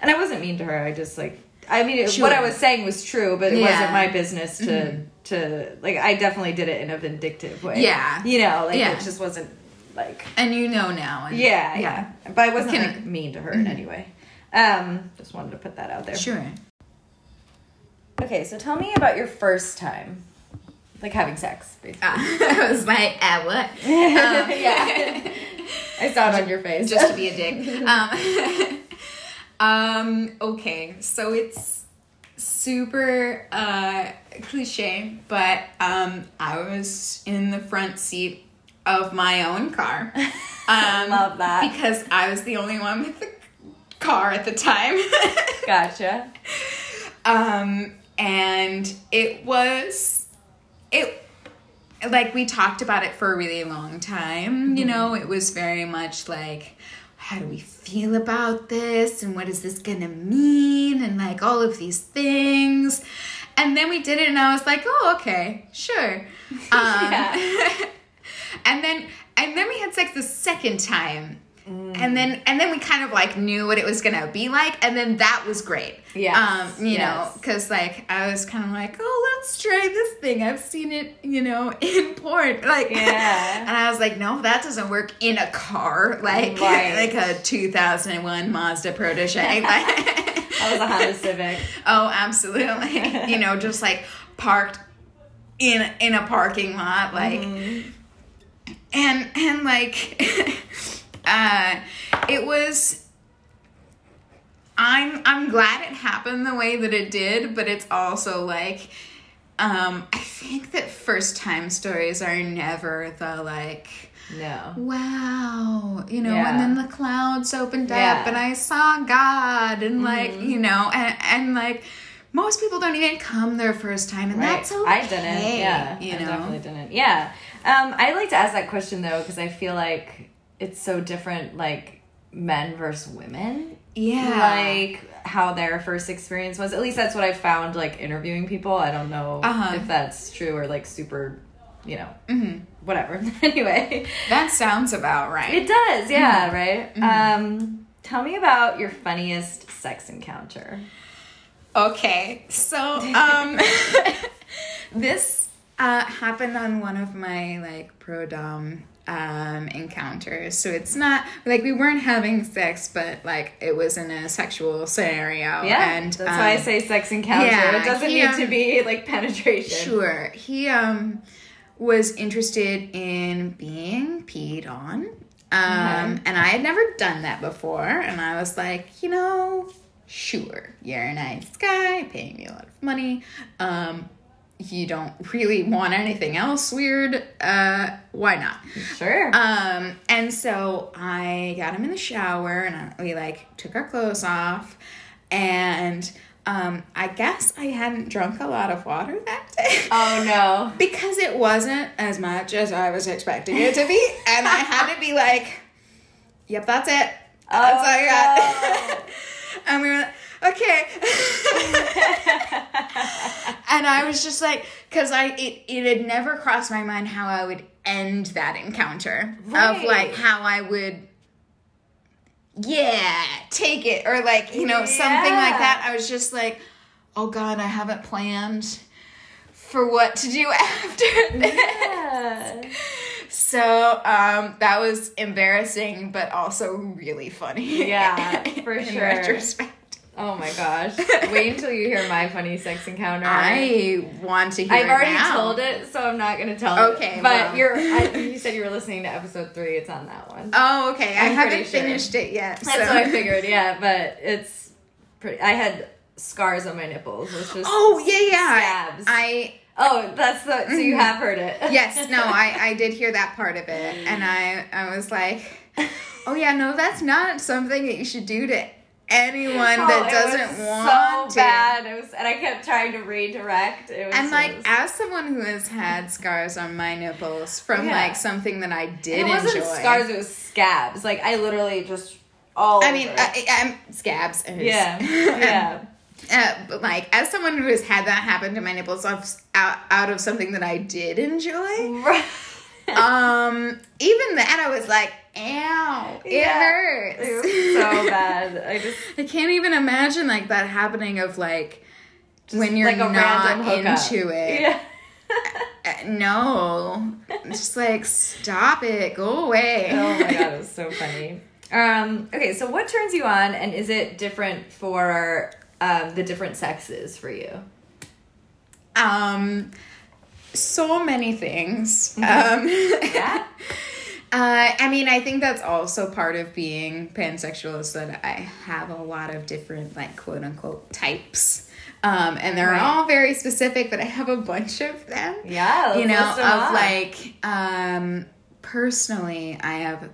A: and I wasn't mean to her. I just like, I mean, it,
B: Sure.
A: what I was saying was true, but it
B: Yeah.
A: wasn't my business to to like. I definitely did it in a vindictive way.
B: Yeah.
A: you know, like
B: Yeah.
A: it just wasn't like.
B: And you know now. And
A: Yeah, yeah, but I wasn't like mean to her in any way. Um, just wanted to put that out there.
B: Sure.
A: Okay, so tell me about your first time, like having sex, basically.
B: Uh, <laughs> I was like, at what? <laughs> Um,
A: yeah, I saw it on your face.
B: just to be a dick. <laughs> Um, um, okay, so it's super uh, cliche, but um, I was in the front seat of my own car. Um,
A: Love that.
B: because I was the only one with the car at the time. <laughs>
A: gotcha.
B: um, and it was it like we talked about it for a really long time you know? It was very much like how do we feel about this? And what is this gonna mean? And like all of these things. And then we did it and i was like oh okay sure. <laughs> Um, <laughs> and then and then we had sex the second time and then and then we kind of like knew what it was gonna be like and then that was great
A: Yeah,
B: um you know because like i was kind of like oh let's try this thing i've seen it you know <laughs> in porn like <laughs>
A: Yeah.
B: and i was like no that doesn't work in a car <laughs> like
A: Right.
B: like a 2001 mazda protege like
A: That was a Honda Civic.
B: Oh, absolutely. you know, just like parked in in a parking lot, like,
A: Mm-hmm.
B: and and like, uh, it was. I'm I'm glad it happened the way that it did, but it's also like, um, I think that first time stories are never the like
A: No.
B: wow you know
A: Yeah.
B: and then the clouds opened
A: Yeah. Mm-hmm.
B: up and i saw god and like you know and, and like most people don't even come their first time and
A: Right.
B: that's okay
A: I didn't. Yeah.
B: you
A: I
B: know
A: definitely didn't. Yeah. Um, I like to ask that question though because I feel like it's so different, like men versus women.
B: yeah
A: Like how their first experience was. At least that's what I found. Like interviewing people. I don't know
B: Uh-huh.
A: if that's true or like super, you know,
B: Mhm.
A: whatever. <laughs> anyway,
B: that sounds about right
A: it does. Yeah.
B: Mm-hmm.
A: Right. Um, tell me about your funniest sex encounter.
B: Okay, so um, <laughs> this uh, happened on one of my like pro dom um encounters. So it's not like we weren't having sex, but like it was in a sexual scenario.
A: Yeah,
B: and
A: that's why I
B: um,
A: say sex encounter.
B: yeah,
A: it doesn't
B: he,
A: need
B: um,
A: to be like penetration.
B: Sure, he um was interested in being peed on. Um, and I had never done that before, and I was like, you know, sure, you're a nice guy, paying me a lot of money. Um, you don't really want anything else weird. Uh, why not?
A: Sure.
B: Um, and so I got him in the shower and I, we like took our clothes off and um, I guess I hadn't drunk a lot of water that day.
A: oh no. <laughs>
B: because it wasn't as much as I was expecting it to be. And I had to be like, yep, that's it. That's all I got. <laughs> and we were like, okay. <laughs> and I was just like, because I it, it had never crossed my mind how I would end that encounter of like how I would yeah take it or like you know something like that i was just like oh god i haven't planned for what to do <laughs> after this
A: Yeah.
B: so um that was embarrassing but also really funny
A: Yeah, <laughs> for
B: in
A: sure.
B: retrospect
A: Oh my gosh. <laughs> Wait until you hear my funny sex encounter.
B: i want to hear it.
A: I've already
B: now.
A: told it, so I'm not going to tell it.
B: Okay,
A: But
B: well.
A: you're I, <laughs> you said you were listening to episode 3. It's on that one.
B: oh okay i
A: I'm
B: haven't
A: sure.
B: finished it yet
A: That's
B: so.
A: what I <laughs> figured. Yeah, but it's pretty I had scars on my nipples. It's just
B: oh yeah yeah
A: Scabs.
B: i
A: Oh, that's the so you mm-hmm. have heard it.
B: yes no I, I did hear that part of it and i i was like oh yeah no that's not something that you should do to anyone
A: Oh,
B: that doesn't
A: was
B: want
A: so
B: to
A: bad. It was, and I kept trying to redirect. It was
B: and like
A: just-
B: as someone who has had scars on my nipples from
A: Yeah.
B: like something that i did
A: it wasn't
B: enjoy
A: scars. It was scabs. Like I literally just all.
B: i mean. I, i'm scabs is-
A: yeah, <laughs> yeah.
B: Uh, but like as someone who has had that happen to my nipples of, out, out of something that i did enjoy <laughs>
A: Right.
B: um even that i was like ow it
A: Yeah.
B: hurts
A: It was so <laughs> bad. I just
B: I can't even imagine like that happening of like when you're
A: like a
B: not into it.
A: Yeah. <laughs>
B: Uh, no, just like stop it, go away.
A: oh my god, it was so funny. Um, okay, so what turns you on, and is it different for um, the different sexes for you?
B: Um, so many things. Um, <laughs>
A: Yeah.
B: Uh, I mean, I think that's also part of being pansexual is that I have a lot of different, like, quote unquote, types. Um, and they're
A: Right.
B: all very specific, but I have a bunch of them.
A: Yeah,
B: you know, of like, um, personally, I have,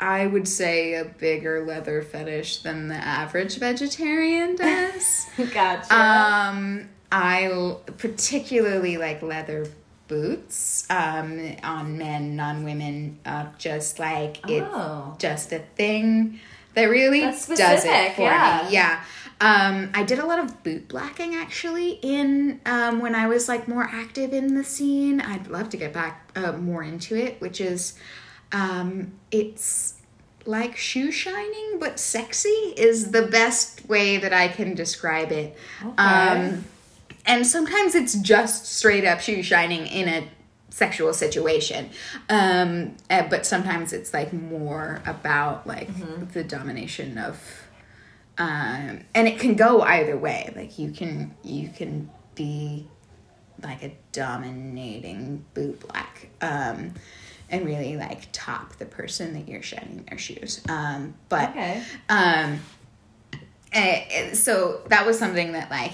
B: I would say, a bigger leather fetish than the average vegetarian <laughs> does.
A: Gotcha.
B: Um, I particularly like leather boots um, on men, non women. Uh, just like it's
A: Oh.
B: just a thing that really does it for
A: yeah.
B: me. Yeah. Um, I did a lot of boot blacking actually in um, when I was like more active in the scene. I'd love to get back uh, more into it, which is um, it's like shoe shining but sexy is the best way that I can describe it.
A: Okay.
B: Um, and sometimes it's just straight up shoe shining in a sexual situation. Um, uh, but sometimes it's like more about like the domination of um, and it can go either way. Like you can you can be like a dominating boot black. Um, and really like top the person that you're shining their shoes. Um, but
A: Okay.
B: um, eh, eh, so that was something that like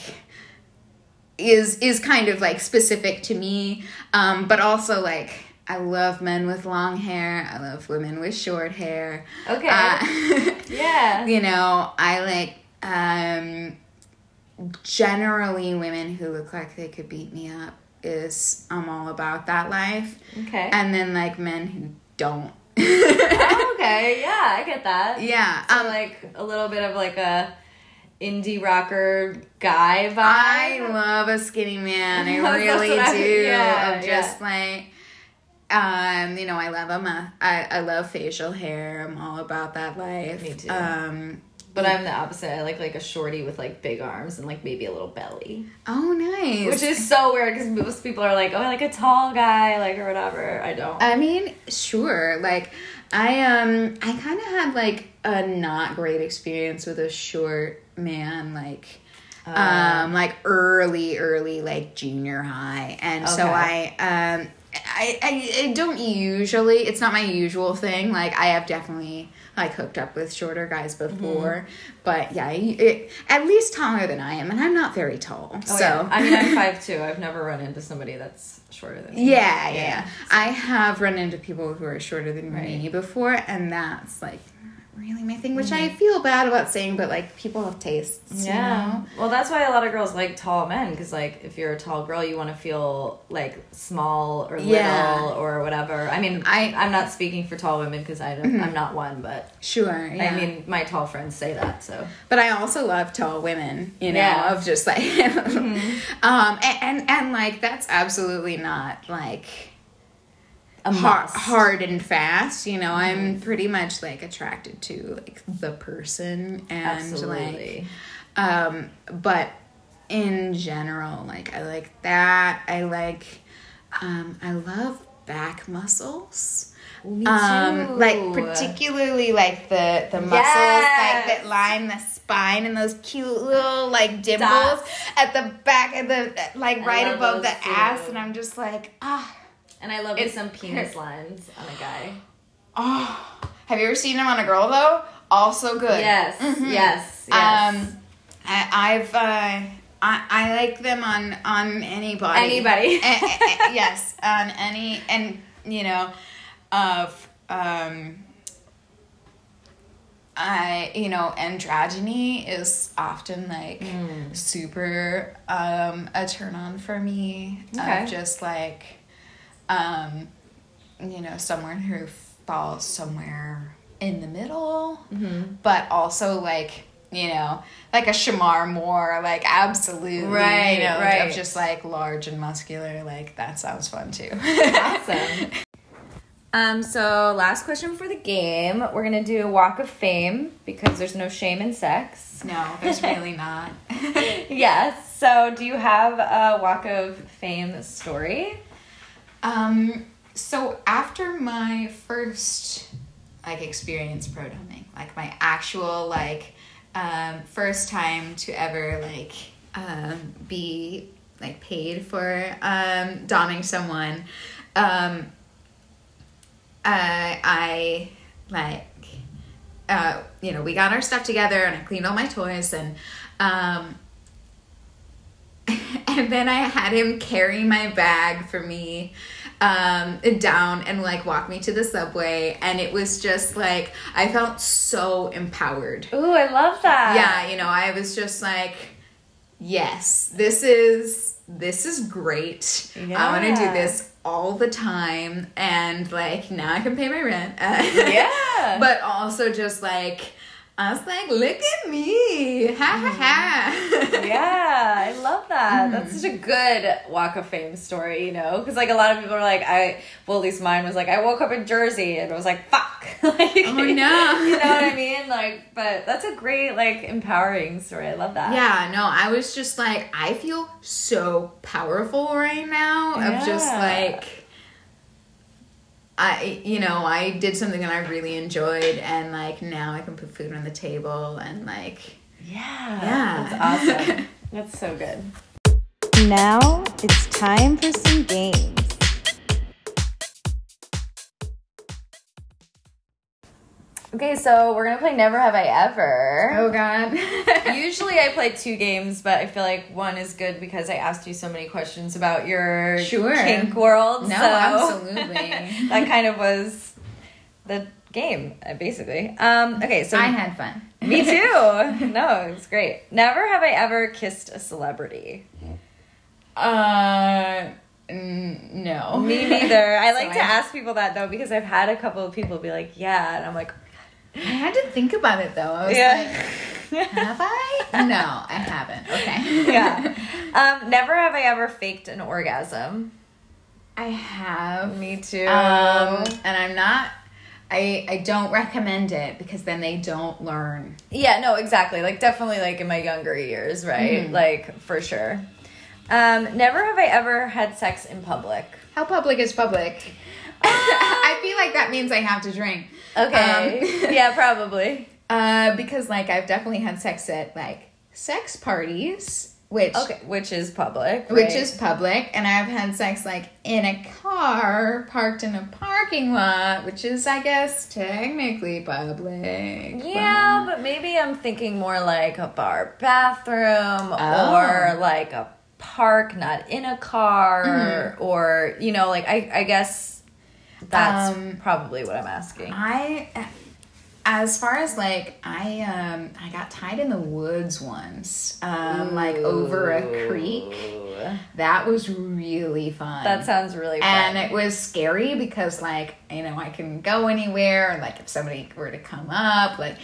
B: is is kind of like specific to me, um, but also like I love men with long hair. I love women with short hair.
A: Okay.
B: Uh, <laughs>
A: yeah.
B: you know, I like um, generally women who look like they could beat me up. Is I'm all about that life,
A: Okay.
B: and then like men who don't.
A: oh, okay. Yeah, I get that. <laughs>
B: Yeah,
A: So
B: um,
A: like a little bit of like a indie rocker guy vibe.
B: I love a skinny man. I <laughs> really
A: what I-
B: do.
A: yeah,
B: of just like, um, you know, I love them. I, I love facial hair. I'm all about that life.
A: Me too.
B: Um,
A: but I'm the opposite. I like like a shorty with like big arms and like maybe a little belly,
B: oh, nice.
A: which is so weird because most people are like, oh, I like a tall guy, like or whatever. I don't.
B: I mean, sure. Like, I um, I kind of had like a not great experience with a short man. Like, um, like early, early, like junior high, and so I um. I, I, I don't usually it's not my usual thing like i have definitely like hooked up with shorter guys before but yeah it, at least taller than i am and i'm not very tall
A: Oh,
B: so
A: yeah. I mean, I'm five <laughs> two. I've never run into somebody that's shorter than me.
B: Yeah, yeah, yeah. I have run into people who are shorter than me before, and that's like really my thing, which
A: Mm-hmm.
B: I feel bad about saying, but like people have tastes.
A: Yeah.
B: You know?
A: Well, that's why a lot of girls like tall men because, like, if you're a tall girl, you want to feel like small or little
B: Yeah.
A: or whatever. I mean,
B: I- Mm-hmm.
A: I'm not speaking for tall women because I don't, I'm not one, but
B: Sure. Yeah.
A: I mean, my tall friends say that. So
B: but I also love tall women, you know,
A: Yeah.
B: of just like, <laughs> um, and, and, and like, that's absolutely not like hard, hard and fast, you know, I'm pretty much like attracted to like the person and like, um but in general like i like that i like um i love back muscles
A: Me
B: um like particularly like the the muscles
A: Yes.
B: like that line the spine and those cute little like dimples
A: Dots.
B: at the back of the like right above the
A: too.
B: ass and i'm just like ah
A: And I love
B: It's-
A: some penis lines on a guy.
B: oh have you ever seen them on a girl though also good
A: Yes,
B: Mhm.
A: yes, yes.
B: Um, I, I've uh, I, I like them on on anybody.
A: Anybody. <laughs>
B: Eh, eh, yes, on any and you know, of um. I you know androgyny is often like
A: Mm.
B: super um a turn on for me
A: Okay.
B: of just like um you know someone who falls somewhere in the middle
A: Mm-hmm.
B: but also like you know like a Shemar Moore like absolutely
A: Right,
B: you know
A: right.
B: of just like large and muscular like that sounds fun too
A: awesome. <laughs> Um, so last question for the game. We're gonna do a walk of fame because there's no shame in sex.
B: no there's really not <laughs>
A: yes. So do you have a walk of fame story?
B: Um so after my first like experience pro doming like my actual like um first time to ever like um be like paid for um doming someone um uh, I like uh, you know we got our stuff together and I cleaned all my toys and um <laughs> and then I had him carry my bag for me um down and like walk me to the subway and it was just like I felt so empowered.
A: Ooh, I love that.
B: Yeah, you know, I was just like yes, this is this is great. I want to do this all the time and like now I can pay my rent. <laughs>
A: Yeah.
B: but also just like I was like, look at me. Ha ha mm. ha. <laughs>
A: yeah, I love that. That's mm. such a good walk of fame story, you know? Because, like, a lot of people are like, I, well, at least mine was like, I woke up in Jersey and I was like, fuck. <laughs> like,
B: Oh, no. <laughs>
A: You know what I mean? Like, but that's a great, like, empowering story. I love that.
B: Yeah, no, I was just like, I feel so powerful right now of just like, I, you know, I did something that I really enjoyed, and like now I can put food on the table, and like,
A: Yeah.
B: Yeah.
A: That's awesome. <laughs> That's so good.
C: Now it's time for some games.
A: Okay, so we're gonna play Never Have I Ever.
B: Oh God. <laughs>
A: Usually I play two games, but I feel like one is good because I asked you so many questions about your
B: Sure.
A: kink world.
B: No,
A: so <laughs>
B: absolutely.
A: that kind of was the game, uh, basically. Um, okay, so
B: I had fun.
A: me <laughs> too. No, it was great. Never have I ever kissed a celebrity.
B: Uh, n- no.
A: Me neither. I like
B: So
A: to
B: I-
A: ask people that though because I've had a couple of people be like, "Yeah," and I'm like,
B: I had to think about it though. I was
A: "Yeah."
B: like, have I? No, I haven't. Okay.
A: yeah. <laughs> Um, never have I ever faked an orgasm.
B: I have.
A: Me too.
B: Um, and I'm not. I I don't recommend it because then they don't learn.
A: yeah, no, exactly. Like definitely like in my younger years, right?
B: Mm-hmm.
A: Like for sure. Um, never have I ever had sex in public.
B: How public is public? <laughs> <laughs> I feel like that means I have to drink.
A: Okay.
B: Um, <laughs>
A: yeah, probably.
B: Uh, because like I've definitely had sex at like sex parties, which
A: Okay, which is public.
B: which
A: right?
B: is public, and I've had sex like in a car parked in a parking lot, which is I guess technically public.
A: Yeah, but maybe I'm thinking more like a bar bathroom
B: Oh.
A: or like a park, not in a car,
B: Mm-hmm.
A: or you know, like I, I guess that's
B: Um,
A: probably what I'm asking.
B: I as far as like I um I got tied in the woods once um like over a creek. That was really fun.
A: That sounds really fun.
B: and it was scary because like you know I can go anywhere. And like if somebody were to come up like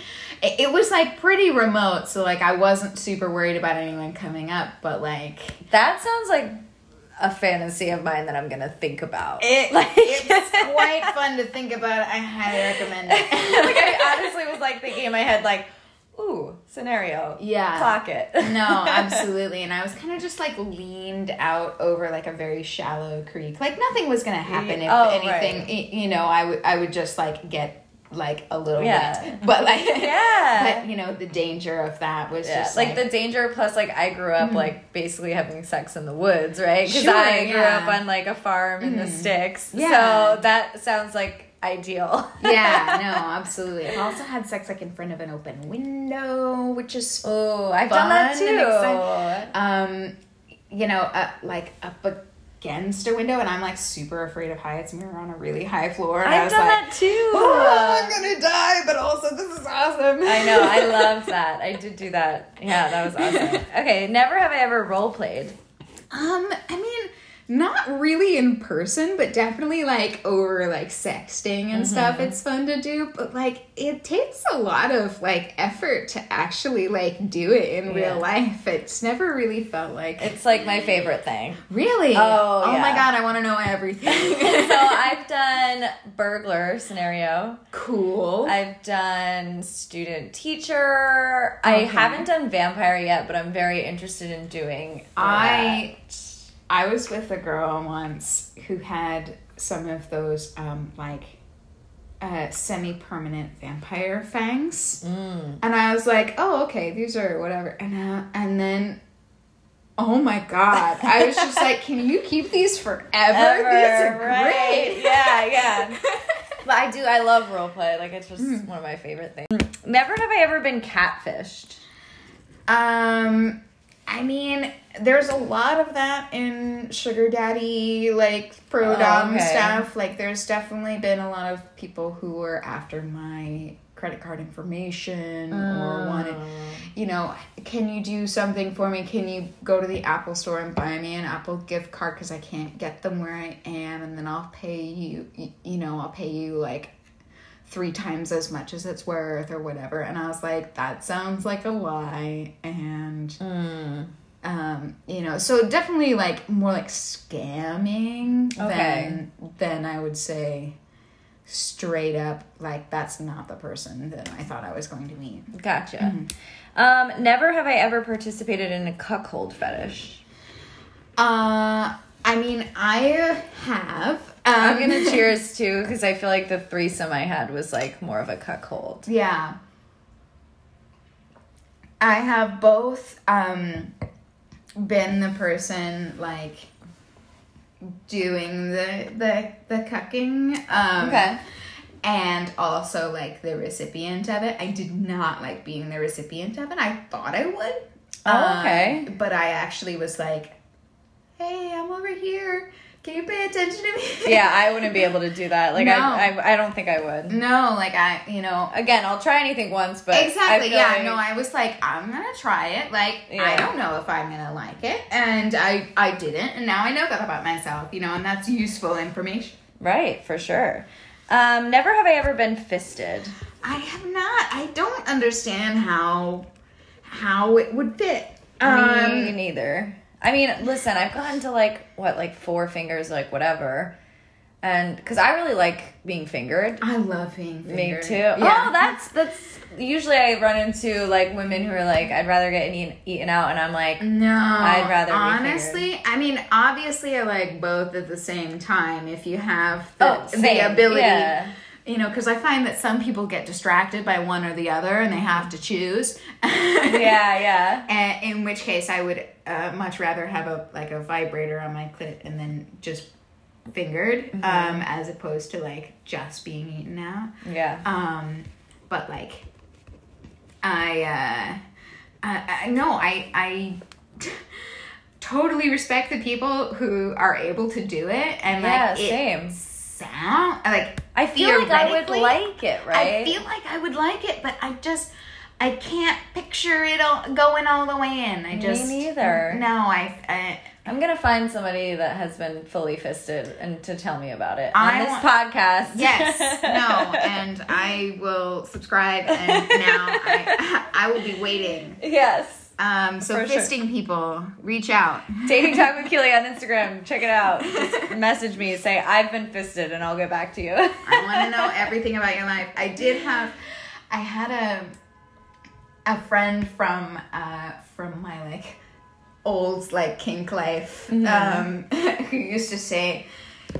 B: it, it was like pretty remote. So like I wasn't super worried about anyone coming up. But like
A: that sounds like a fantasy of mine that I'm gonna think about.
B: it <laughs>
A: like,
B: it's <laughs> quite fun to think about I highly recommend it <laughs>
A: like I honestly was like thinking in my head like, ooh, scenario.
B: Yeah.
A: Clock it.
B: no, absolutely. And I was kind of just like leaned out over like a very shallow creek. Like nothing was gonna happen if
A: Oh,
B: anything.
A: right.
B: You know, I would I would just like get like a little
A: Yeah.
B: wet. But like <laughs>
A: Yeah.
B: But you know, the danger of that was
A: Yeah,
B: just
A: like, the danger plus like I grew up like basically having sex in the woods, right? Because
B: Sure,
A: I grew
B: yeah.
A: up on like a farm in the sticks.
B: Yeah.
A: So that sounds like ideal.
B: yeah, no, <laughs> absolutely. I've also had sex like in front of an open window, which is
A: Oh, I've done that too.
B: um, you know, uh, like up against a window, and I'm like super afraid of heights. And we were on a really high floor, and I
A: I've
B: was
A: done
B: like,
A: that too.
B: "Oh, I'm gonna die, but also this is awesome.
A: I know, I <laughs> love that. I did do that. Yeah, that was awesome. <laughs> Okay, never have I ever role played.
B: Um, I mean, not really in person, but definitely like over like sexting and stuff. Mm-hmm. It's fun to do, but like it takes a lot of like effort to actually like do it in
A: Yeah.
B: real life. It's never really felt like
A: It's like my favorite thing.
B: really.
A: Oh,
B: oh my god, I want to know everything. <laughs>
A: So <laughs> I've done burglar scenario.
B: cool.
A: I've done student teacher. I haven't done vampire yet, but I'm very interested in doing.
B: I I was with a girl once who had some of those um like uh semi-permanent vampire fangs.
A: Mm.
B: And I was like, "Oh, okay, these are whatever." And uh, and then Oh my god. I was just like, "Can you keep these forever?
A: Ever,
B: these are
A: right?
B: great."
A: Yeah, yeah. <laughs> But I do. I love role play. Like it's just
B: Mm.
A: one of my favorite things. Never have I ever been catfished.
B: Um, I mean, there's a lot of that in sugar daddy, like pro
A: Oh, okay.
B: stuff. Like, there's definitely been a lot of people who were after my credit card information or oh. wanted, you know, can you do something for me? Can you go to the Apple store and buy me an Apple gift card because I can't get them where I am, and then I'll pay you, you know, I'll pay you like three times as much as it's worth or whatever. And I was like, that sounds like a lie. And, um, you know, so definitely like more like scamming
A: Okay.
B: than, than I would say straight up, like, that's not the person that I thought I was going to meet.
A: Gotcha.
B: Mm-hmm.
A: Um, never have I ever participated in a cuckold fetish.
B: Uh, I mean, I have. Um,
A: I'm gonna <laughs> cheers too because I feel like the threesome I had was like more of a cuckold.
B: Yeah. I have both um, been the person like doing the the the cucking. Um,
A: Okay.
B: And also like the recipient of it. I did not like being the recipient of it. I thought I would.
A: Oh, okay.
B: Um, but I actually was like, "Hey, I'm over here. Can you pay attention to me?" <laughs>
A: Yeah, I wouldn't be able to do that. Like,
B: No.
A: I, I, I don't think I would.
B: no, like I, you know,
A: Again, I'll try anything once, but
B: exactly yeah
A: like-
B: no i was like i'm gonna try it like i don't know if i'm gonna like it and i i didn't and now i know that about myself you know and that's useful information
A: right for sure. Um, never have I ever been fisted.
B: i have not i don't understand how how it would fit
A: Me
B: um
A: neither. I mean, listen, I've gotten to like what, like four fingers, like whatever, and because I really like being fingered.
B: i love being fingered.
A: Me too.
B: yeah.
A: Oh, that's that's usually I run into like women who are like, I'd rather get eaten, eaten out, and I'm like,
B: No,
A: I'd rather be
B: honestly. I mean, obviously, I like both at the same time. If you have the,
A: oh,
B: the ability,
A: Yeah.
B: you know, because I find that some people get distracted by one or the other, and they have to choose.
A: yeah, <laughs> yeah.
B: And in which case, I would uh, much rather have a like a vibrator on my clit and then just fingered,
A: Mm-hmm.
B: um, as opposed to like just being eaten out.
A: Yeah.
B: Um, but like, I, uh, I, I no, I, I <laughs> totally respect the people who are able to do it, and
A: Yeah,
B: like it
A: same.
B: sound like
A: I feel like I would like it, right?
B: I feel like I would like it, but I just. I can't picture it all going all the way in. I just Me
A: neither.
B: No, I, I
A: I'm gonna find somebody that has been fully fisted and to tell me about it
B: I
A: on this
B: want-
A: podcast.
B: Yes, no, <laughs> and I will subscribe. And now I, <laughs> I will be waiting.
A: yes.
B: Um, so
A: For sure.
B: fisting people, reach out.
A: Dating time with Keely on Instagram. <laughs> Check it out. Just message me. Say I've been fisted, and I'll get back to you.
B: I want to know everything about your life. I did have, I had a, a friend from uh from my like old like kink life um <laughs> who used to say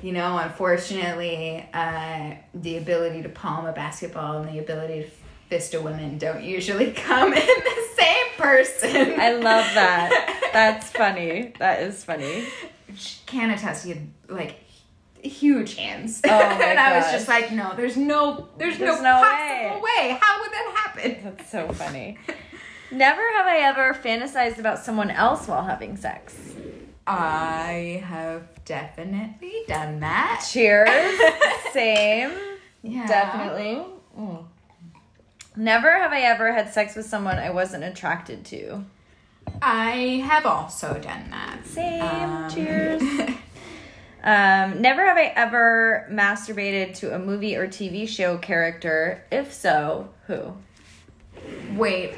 B: you know unfortunately uh the ability to palm a basketball and the ability to fist a woman don't usually <laughs> come in the same person
A: I love that. <laughs> That's funny. That is funny.
B: can attest had like huge hands
A: Oh my <laughs>
B: and i was just like no there's no there's,
A: There's
B: no,
A: no
B: possible way. how would that happen
A: That's so <laughs> funny. Never have I ever fantasized about someone else while having sex.
B: I have definitely done that.
A: Cheers. <laughs> Same.
B: Yeah.
A: Definitely. Mm. Never have I ever had sex with someone I wasn't attracted to.
B: I have also done that.
A: Same.
B: Um,
A: Cheers. Um, never have I ever masturbated to a movie or TV show character. If so, who?
B: Wait,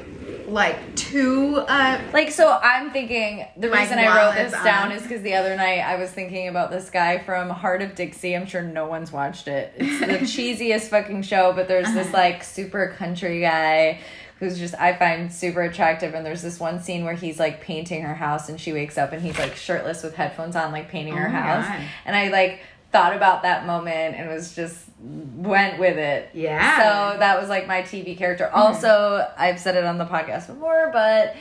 B: like two uh
A: Like, so I'm thinking the
B: Like,
A: reason I wrote this down
B: on.
A: is because the other night I was thinking about this guy from Hart of Dixie. I'm sure no one's watched it. It's the <laughs> cheesiest fucking show, but there's this <laughs> like super country guy who's just I find super attractive. And there's this one scene where he's like painting her house and she wakes up and he's like shirtless with headphones on, like painting her
B: Oh my
A: house.
B: God.
A: And I like thought about that moment and was just went with it.
B: Yeah.
A: So that was like my TV character. Also, I've said it on the podcast before, but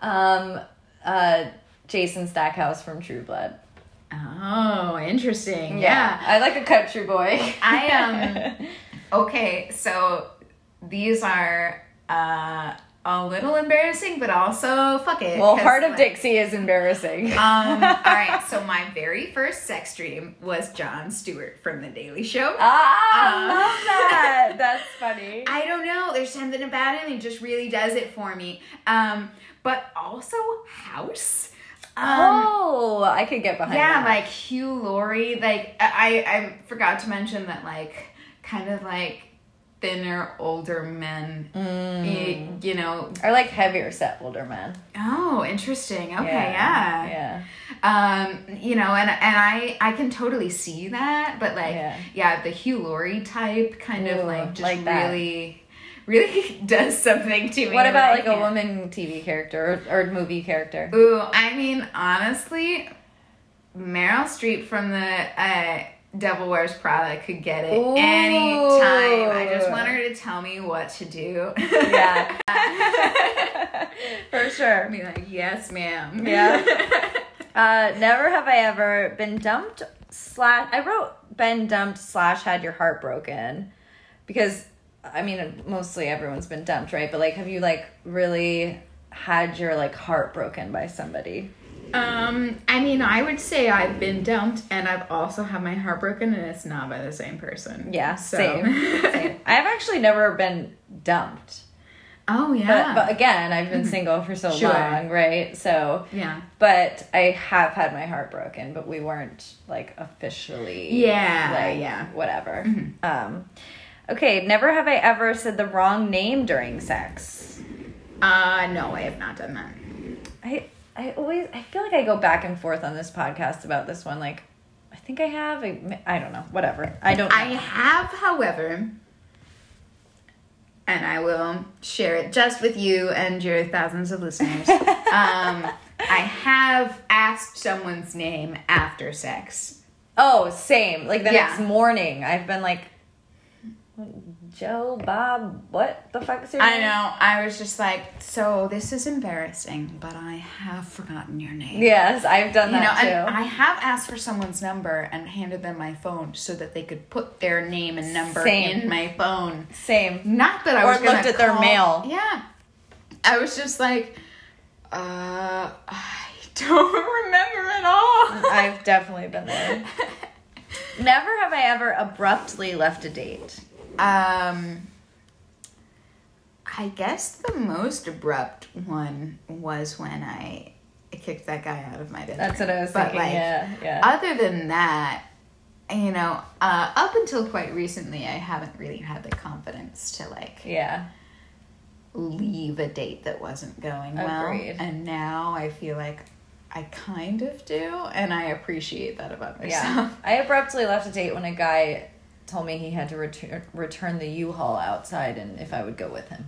A: um uh Jason Stackhouse from True Blood.
B: Oh, interesting. Yeah.
A: I like a country boy.
B: I, um, <laughs> Okay, so these are uh a little embarrassing, but also fuck it.
A: well, Hart of
B: like,
A: Dixie is embarrassing. <laughs>
B: Um, all <laughs> right, so my very first sex dream was Jon Stewart from The Daily Show.
A: ah, I
B: um,
A: love that. That's <laughs> funny.
B: I don't know. There's something about him. He just really does it for me. Um, but also House. Um,
A: oh, I could get behind
B: yeah,
A: that.
B: like Hugh Laurie. Like I, I forgot to mention that. Like kind of like thinner older men.
A: Mm.
B: You know.
A: I like heavier set older men.
B: Oh, interesting. Okay, yeah.
A: Yeah.
B: Um, you know, and and I I can totally see that, but like
A: Yeah.
B: yeah, the Hugh Laurie type kind
A: Ooh,
B: of like just
A: like
B: really really <laughs> does something to me.
A: What about like a woman TV character or, or movie character?
B: Ooh, I mean, honestly, Meryl Streep from the uh Devil Wears Prada could get it
A: Ooh.
B: anytime. I just want her to tell me what to do.
A: Yeah. <laughs> For sure.
B: Be like, yes, ma'am.
A: Yeah. <laughs> Uh, never have I ever been dumped slash. I wrote been dumped slash had your heart broken, because I mean mostly everyone's been dumped, right? But like, have you like really had your like heart broken by somebody?
B: Um, I mean, I would say I've been dumped, and I've also had my heart broken, and it's not by the same person.
A: Yeah,
B: So.
A: same. same. <laughs> I've actually never been dumped,
B: oh yeah.
A: but again, I've been <laughs> single for so
B: Sure.
A: long, right? So.
B: yeah.
A: But I have had my heart broken, but we weren't like officially.
B: Yeah,
A: Like,
B: yeah. Mm-hmm.
A: Whatever. Um, okay. Never have I ever said the wrong name during sex.
B: Uh, no, I have not done that.
A: I I always I feel like I go back and forth on this podcast about this one. Like, I think I have. I, I don't know. Whatever. I don't. Know.
B: I have, however, and I will share it just with you and your thousands of listeners. <laughs> um, I have asked someone's name after sex.
A: oh, same. Like the
B: Yeah.
A: next morning, I've been like, Joe, Bob, what the fuck is your
B: I
A: name?
B: know. I was just like, so this is embarrassing, but I have forgotten your name.
A: Yes, I've done
B: You
A: that
B: and
A: too.
B: I have asked for someone's number and handed them my phone so that they could put their name and number
A: Same.
B: in my phone.
A: Same.
B: Not that I
A: Or
B: was
A: looked at their mail.
B: Yeah, I was just like, uh, I don't <laughs> remember at all.
A: I've definitely been there. <laughs> Never have I ever abruptly left a date.
B: Um, I guess the most abrupt one was when I kicked that guy out of my bedroom.
A: That's what I was
B: But,
A: thinking.
B: like,
A: yeah, yeah.
B: Other than that, you know, uh, up until quite recently, I haven't really had the confidence to like
A: yeah.
B: leave a date that wasn't going well.
A: Agreed.
B: And now I feel like I kind of do, and I appreciate that about myself.
A: Yeah. I abruptly left a date when a guy told me he had to return return the U-Haul outside and if I would go with him.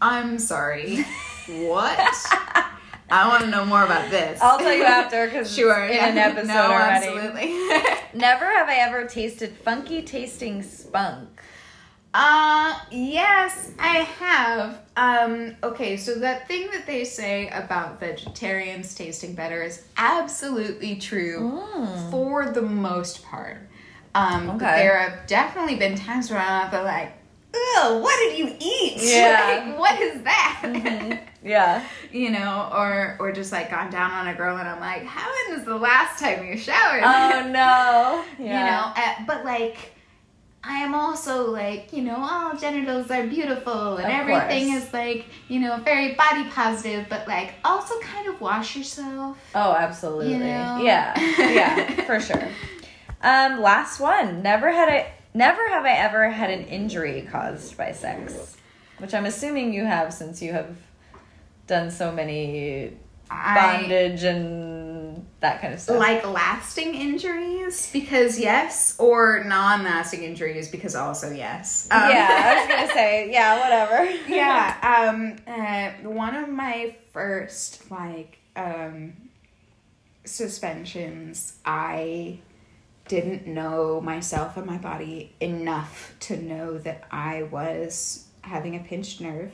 B: I'm sorry. what? I want to know more about this.
A: I'll tell you after because <laughs>
B: Sure.
A: in
B: yeah.
A: an episode
B: no,
A: already.
B: Absolutely. <laughs>
A: Never have I ever tasted funky tasting spunk.
B: Uh yes, I have. Um okay, so that thing that they say about vegetarians tasting better is absolutely true for the most part. Um but
A: Okay.
B: there have definitely been times where I'm like, "Ugh, what did you eat? <laughs>
A: Yeah.
B: like, what is that?" <laughs>
A: Yeah.
B: you know, or or just like gone down on a girl and I'm like, "How when was the last time you showered?"
A: Oh <laughs> no. Yeah.
B: you know uh, but like i am also like you know all genitals are beautiful and
A: Of
B: everything
A: course.
B: is like you know very body positive but like also kind of wash yourself
A: Oh, absolutely.
B: You know?
A: Yeah. Yeah, for sure. Um, last one. Never had I never have I ever had an injury caused by sex. Which I'm assuming you have since you have done so many
B: I
A: bondage and that kind of stuff.
B: like lasting injuries because yes or non-lasting injuries because also yes Um,
A: yeah, I was <laughs> gonna say, yeah, whatever.
B: yeah <laughs> um uh, one of my first like um suspensions i didn't know myself and my body enough to know that i was having a pinched nerve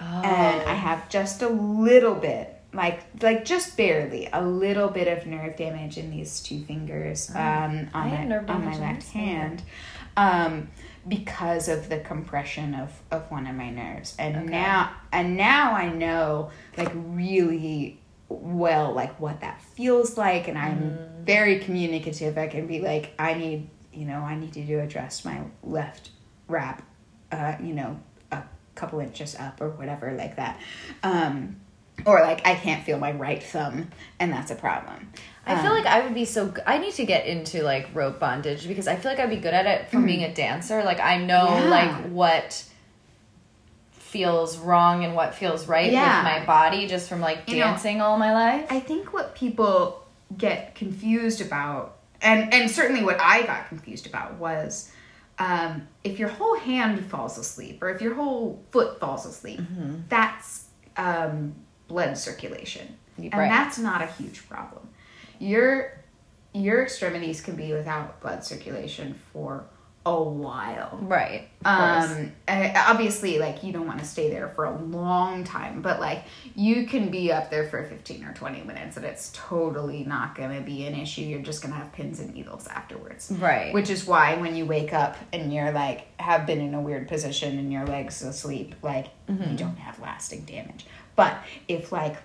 B: and
A: Oh.
B: i have just a little bit like like just barely a little bit of nerve damage in these two fingers um,
A: I
B: on my on my left hand um, because of the compression of, of one of my nerves and
A: Okay.
B: now and now I know like really well like what that feels like and I'm
A: Mm.
B: very communicative I can be like I need you know I need you to address my left wrap uh, you know a couple inches up or whatever like that um, or like I can't feel my right thumb and that's a problem
A: I feel
B: Um,
A: like I would be so. g- I need to get into like rope bondage because I feel like I'd be good at it from being a dancer. Like I know.
B: Yeah.
A: like what feels wrong and what feels right
B: Yeah.
A: with my body just from like
B: You know,
A: dancing all my life.
B: I think what people get confused about, and and certainly what I got confused about was, um, if your whole hand falls asleep or if your whole foot falls asleep, that's um, blood circulation, and that's not a huge problem. Your your extremities can be without blood circulation for a while.
A: Right.
B: Um, obviously, like you don't want to stay there for a long time, but like you can be up there for 15 or 20 minutes and it's totally not going to be an issue. You're just going to have pins and needles afterwards.
A: Right.
B: Which is why when you wake up and you're like, have been in a weird position and your legs asleep, like
A: Mm-hmm.
B: you don't have lasting damage. But if like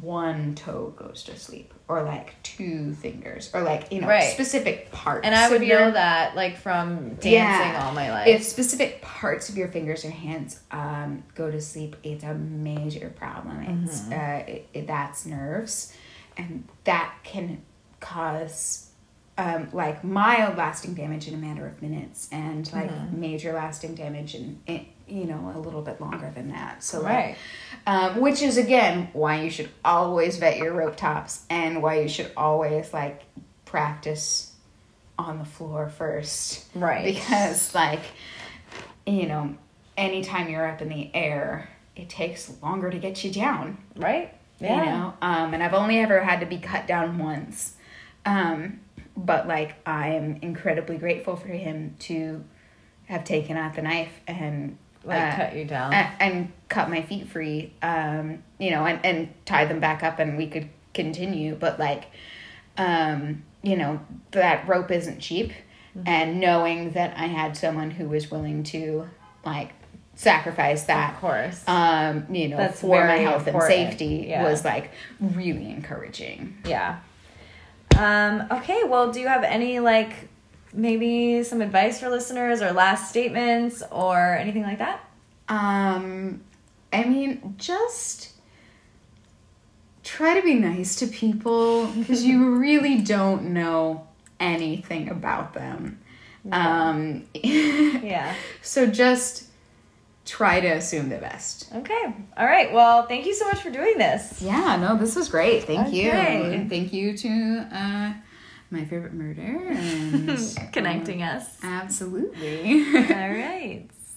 B: one toe goes to sleep or like two fingers or like, you know,
A: Right.
B: specific parts.
A: and I would
B: your-
A: know that like from dancing
B: Yeah.
A: all my life.
B: if specific parts of your fingers or hands um, go to sleep, it's a major problem. It's
A: Mm-hmm.
B: uh, it, it- that's nerves, and that can cause um, like mild lasting damage in a matter of minutes, and like
A: Mm-hmm.
B: major lasting damage in, in you know a little bit longer than that. So like,
A: Right.
B: um, which is again why you should always vet your rope tops and why you should always like practice on the floor first
A: Right.
B: because like you know anytime you're up in the air it takes longer to get you down
A: right. yeah.
B: you know um, and i've only ever had to be cut down once um, but like i am incredibly grateful for him to have taken out the knife and
A: Like
B: uh,
A: cut you down.
B: and, and cut my feet free um you know and, and tie them back up and we could continue but like um you know that rope isn't cheap
A: Mm-hmm.
B: and knowing that i had someone who was willing to like sacrifice that
A: of course.
B: um you know
A: That's
B: for my health and safety
A: Yeah.
B: was like really encouraging
A: Yeah. Um, okay, well, do you have any like maybe some advice for listeners or last statements or anything like that?
B: Um, I mean, just try to be nice to people because you <laughs> really don't know anything about them. Um, <laughs>
A: Yeah.
B: so just try to assume the best.
A: Okay. All right. Well, thank you so much for doing this.
B: Yeah, no, this was great. Thank
A: Okay.
B: you. And thank you to uh, my favorite murder and <laughs>
A: Connecting um, us.
B: Absolutely.
A: All <laughs> right.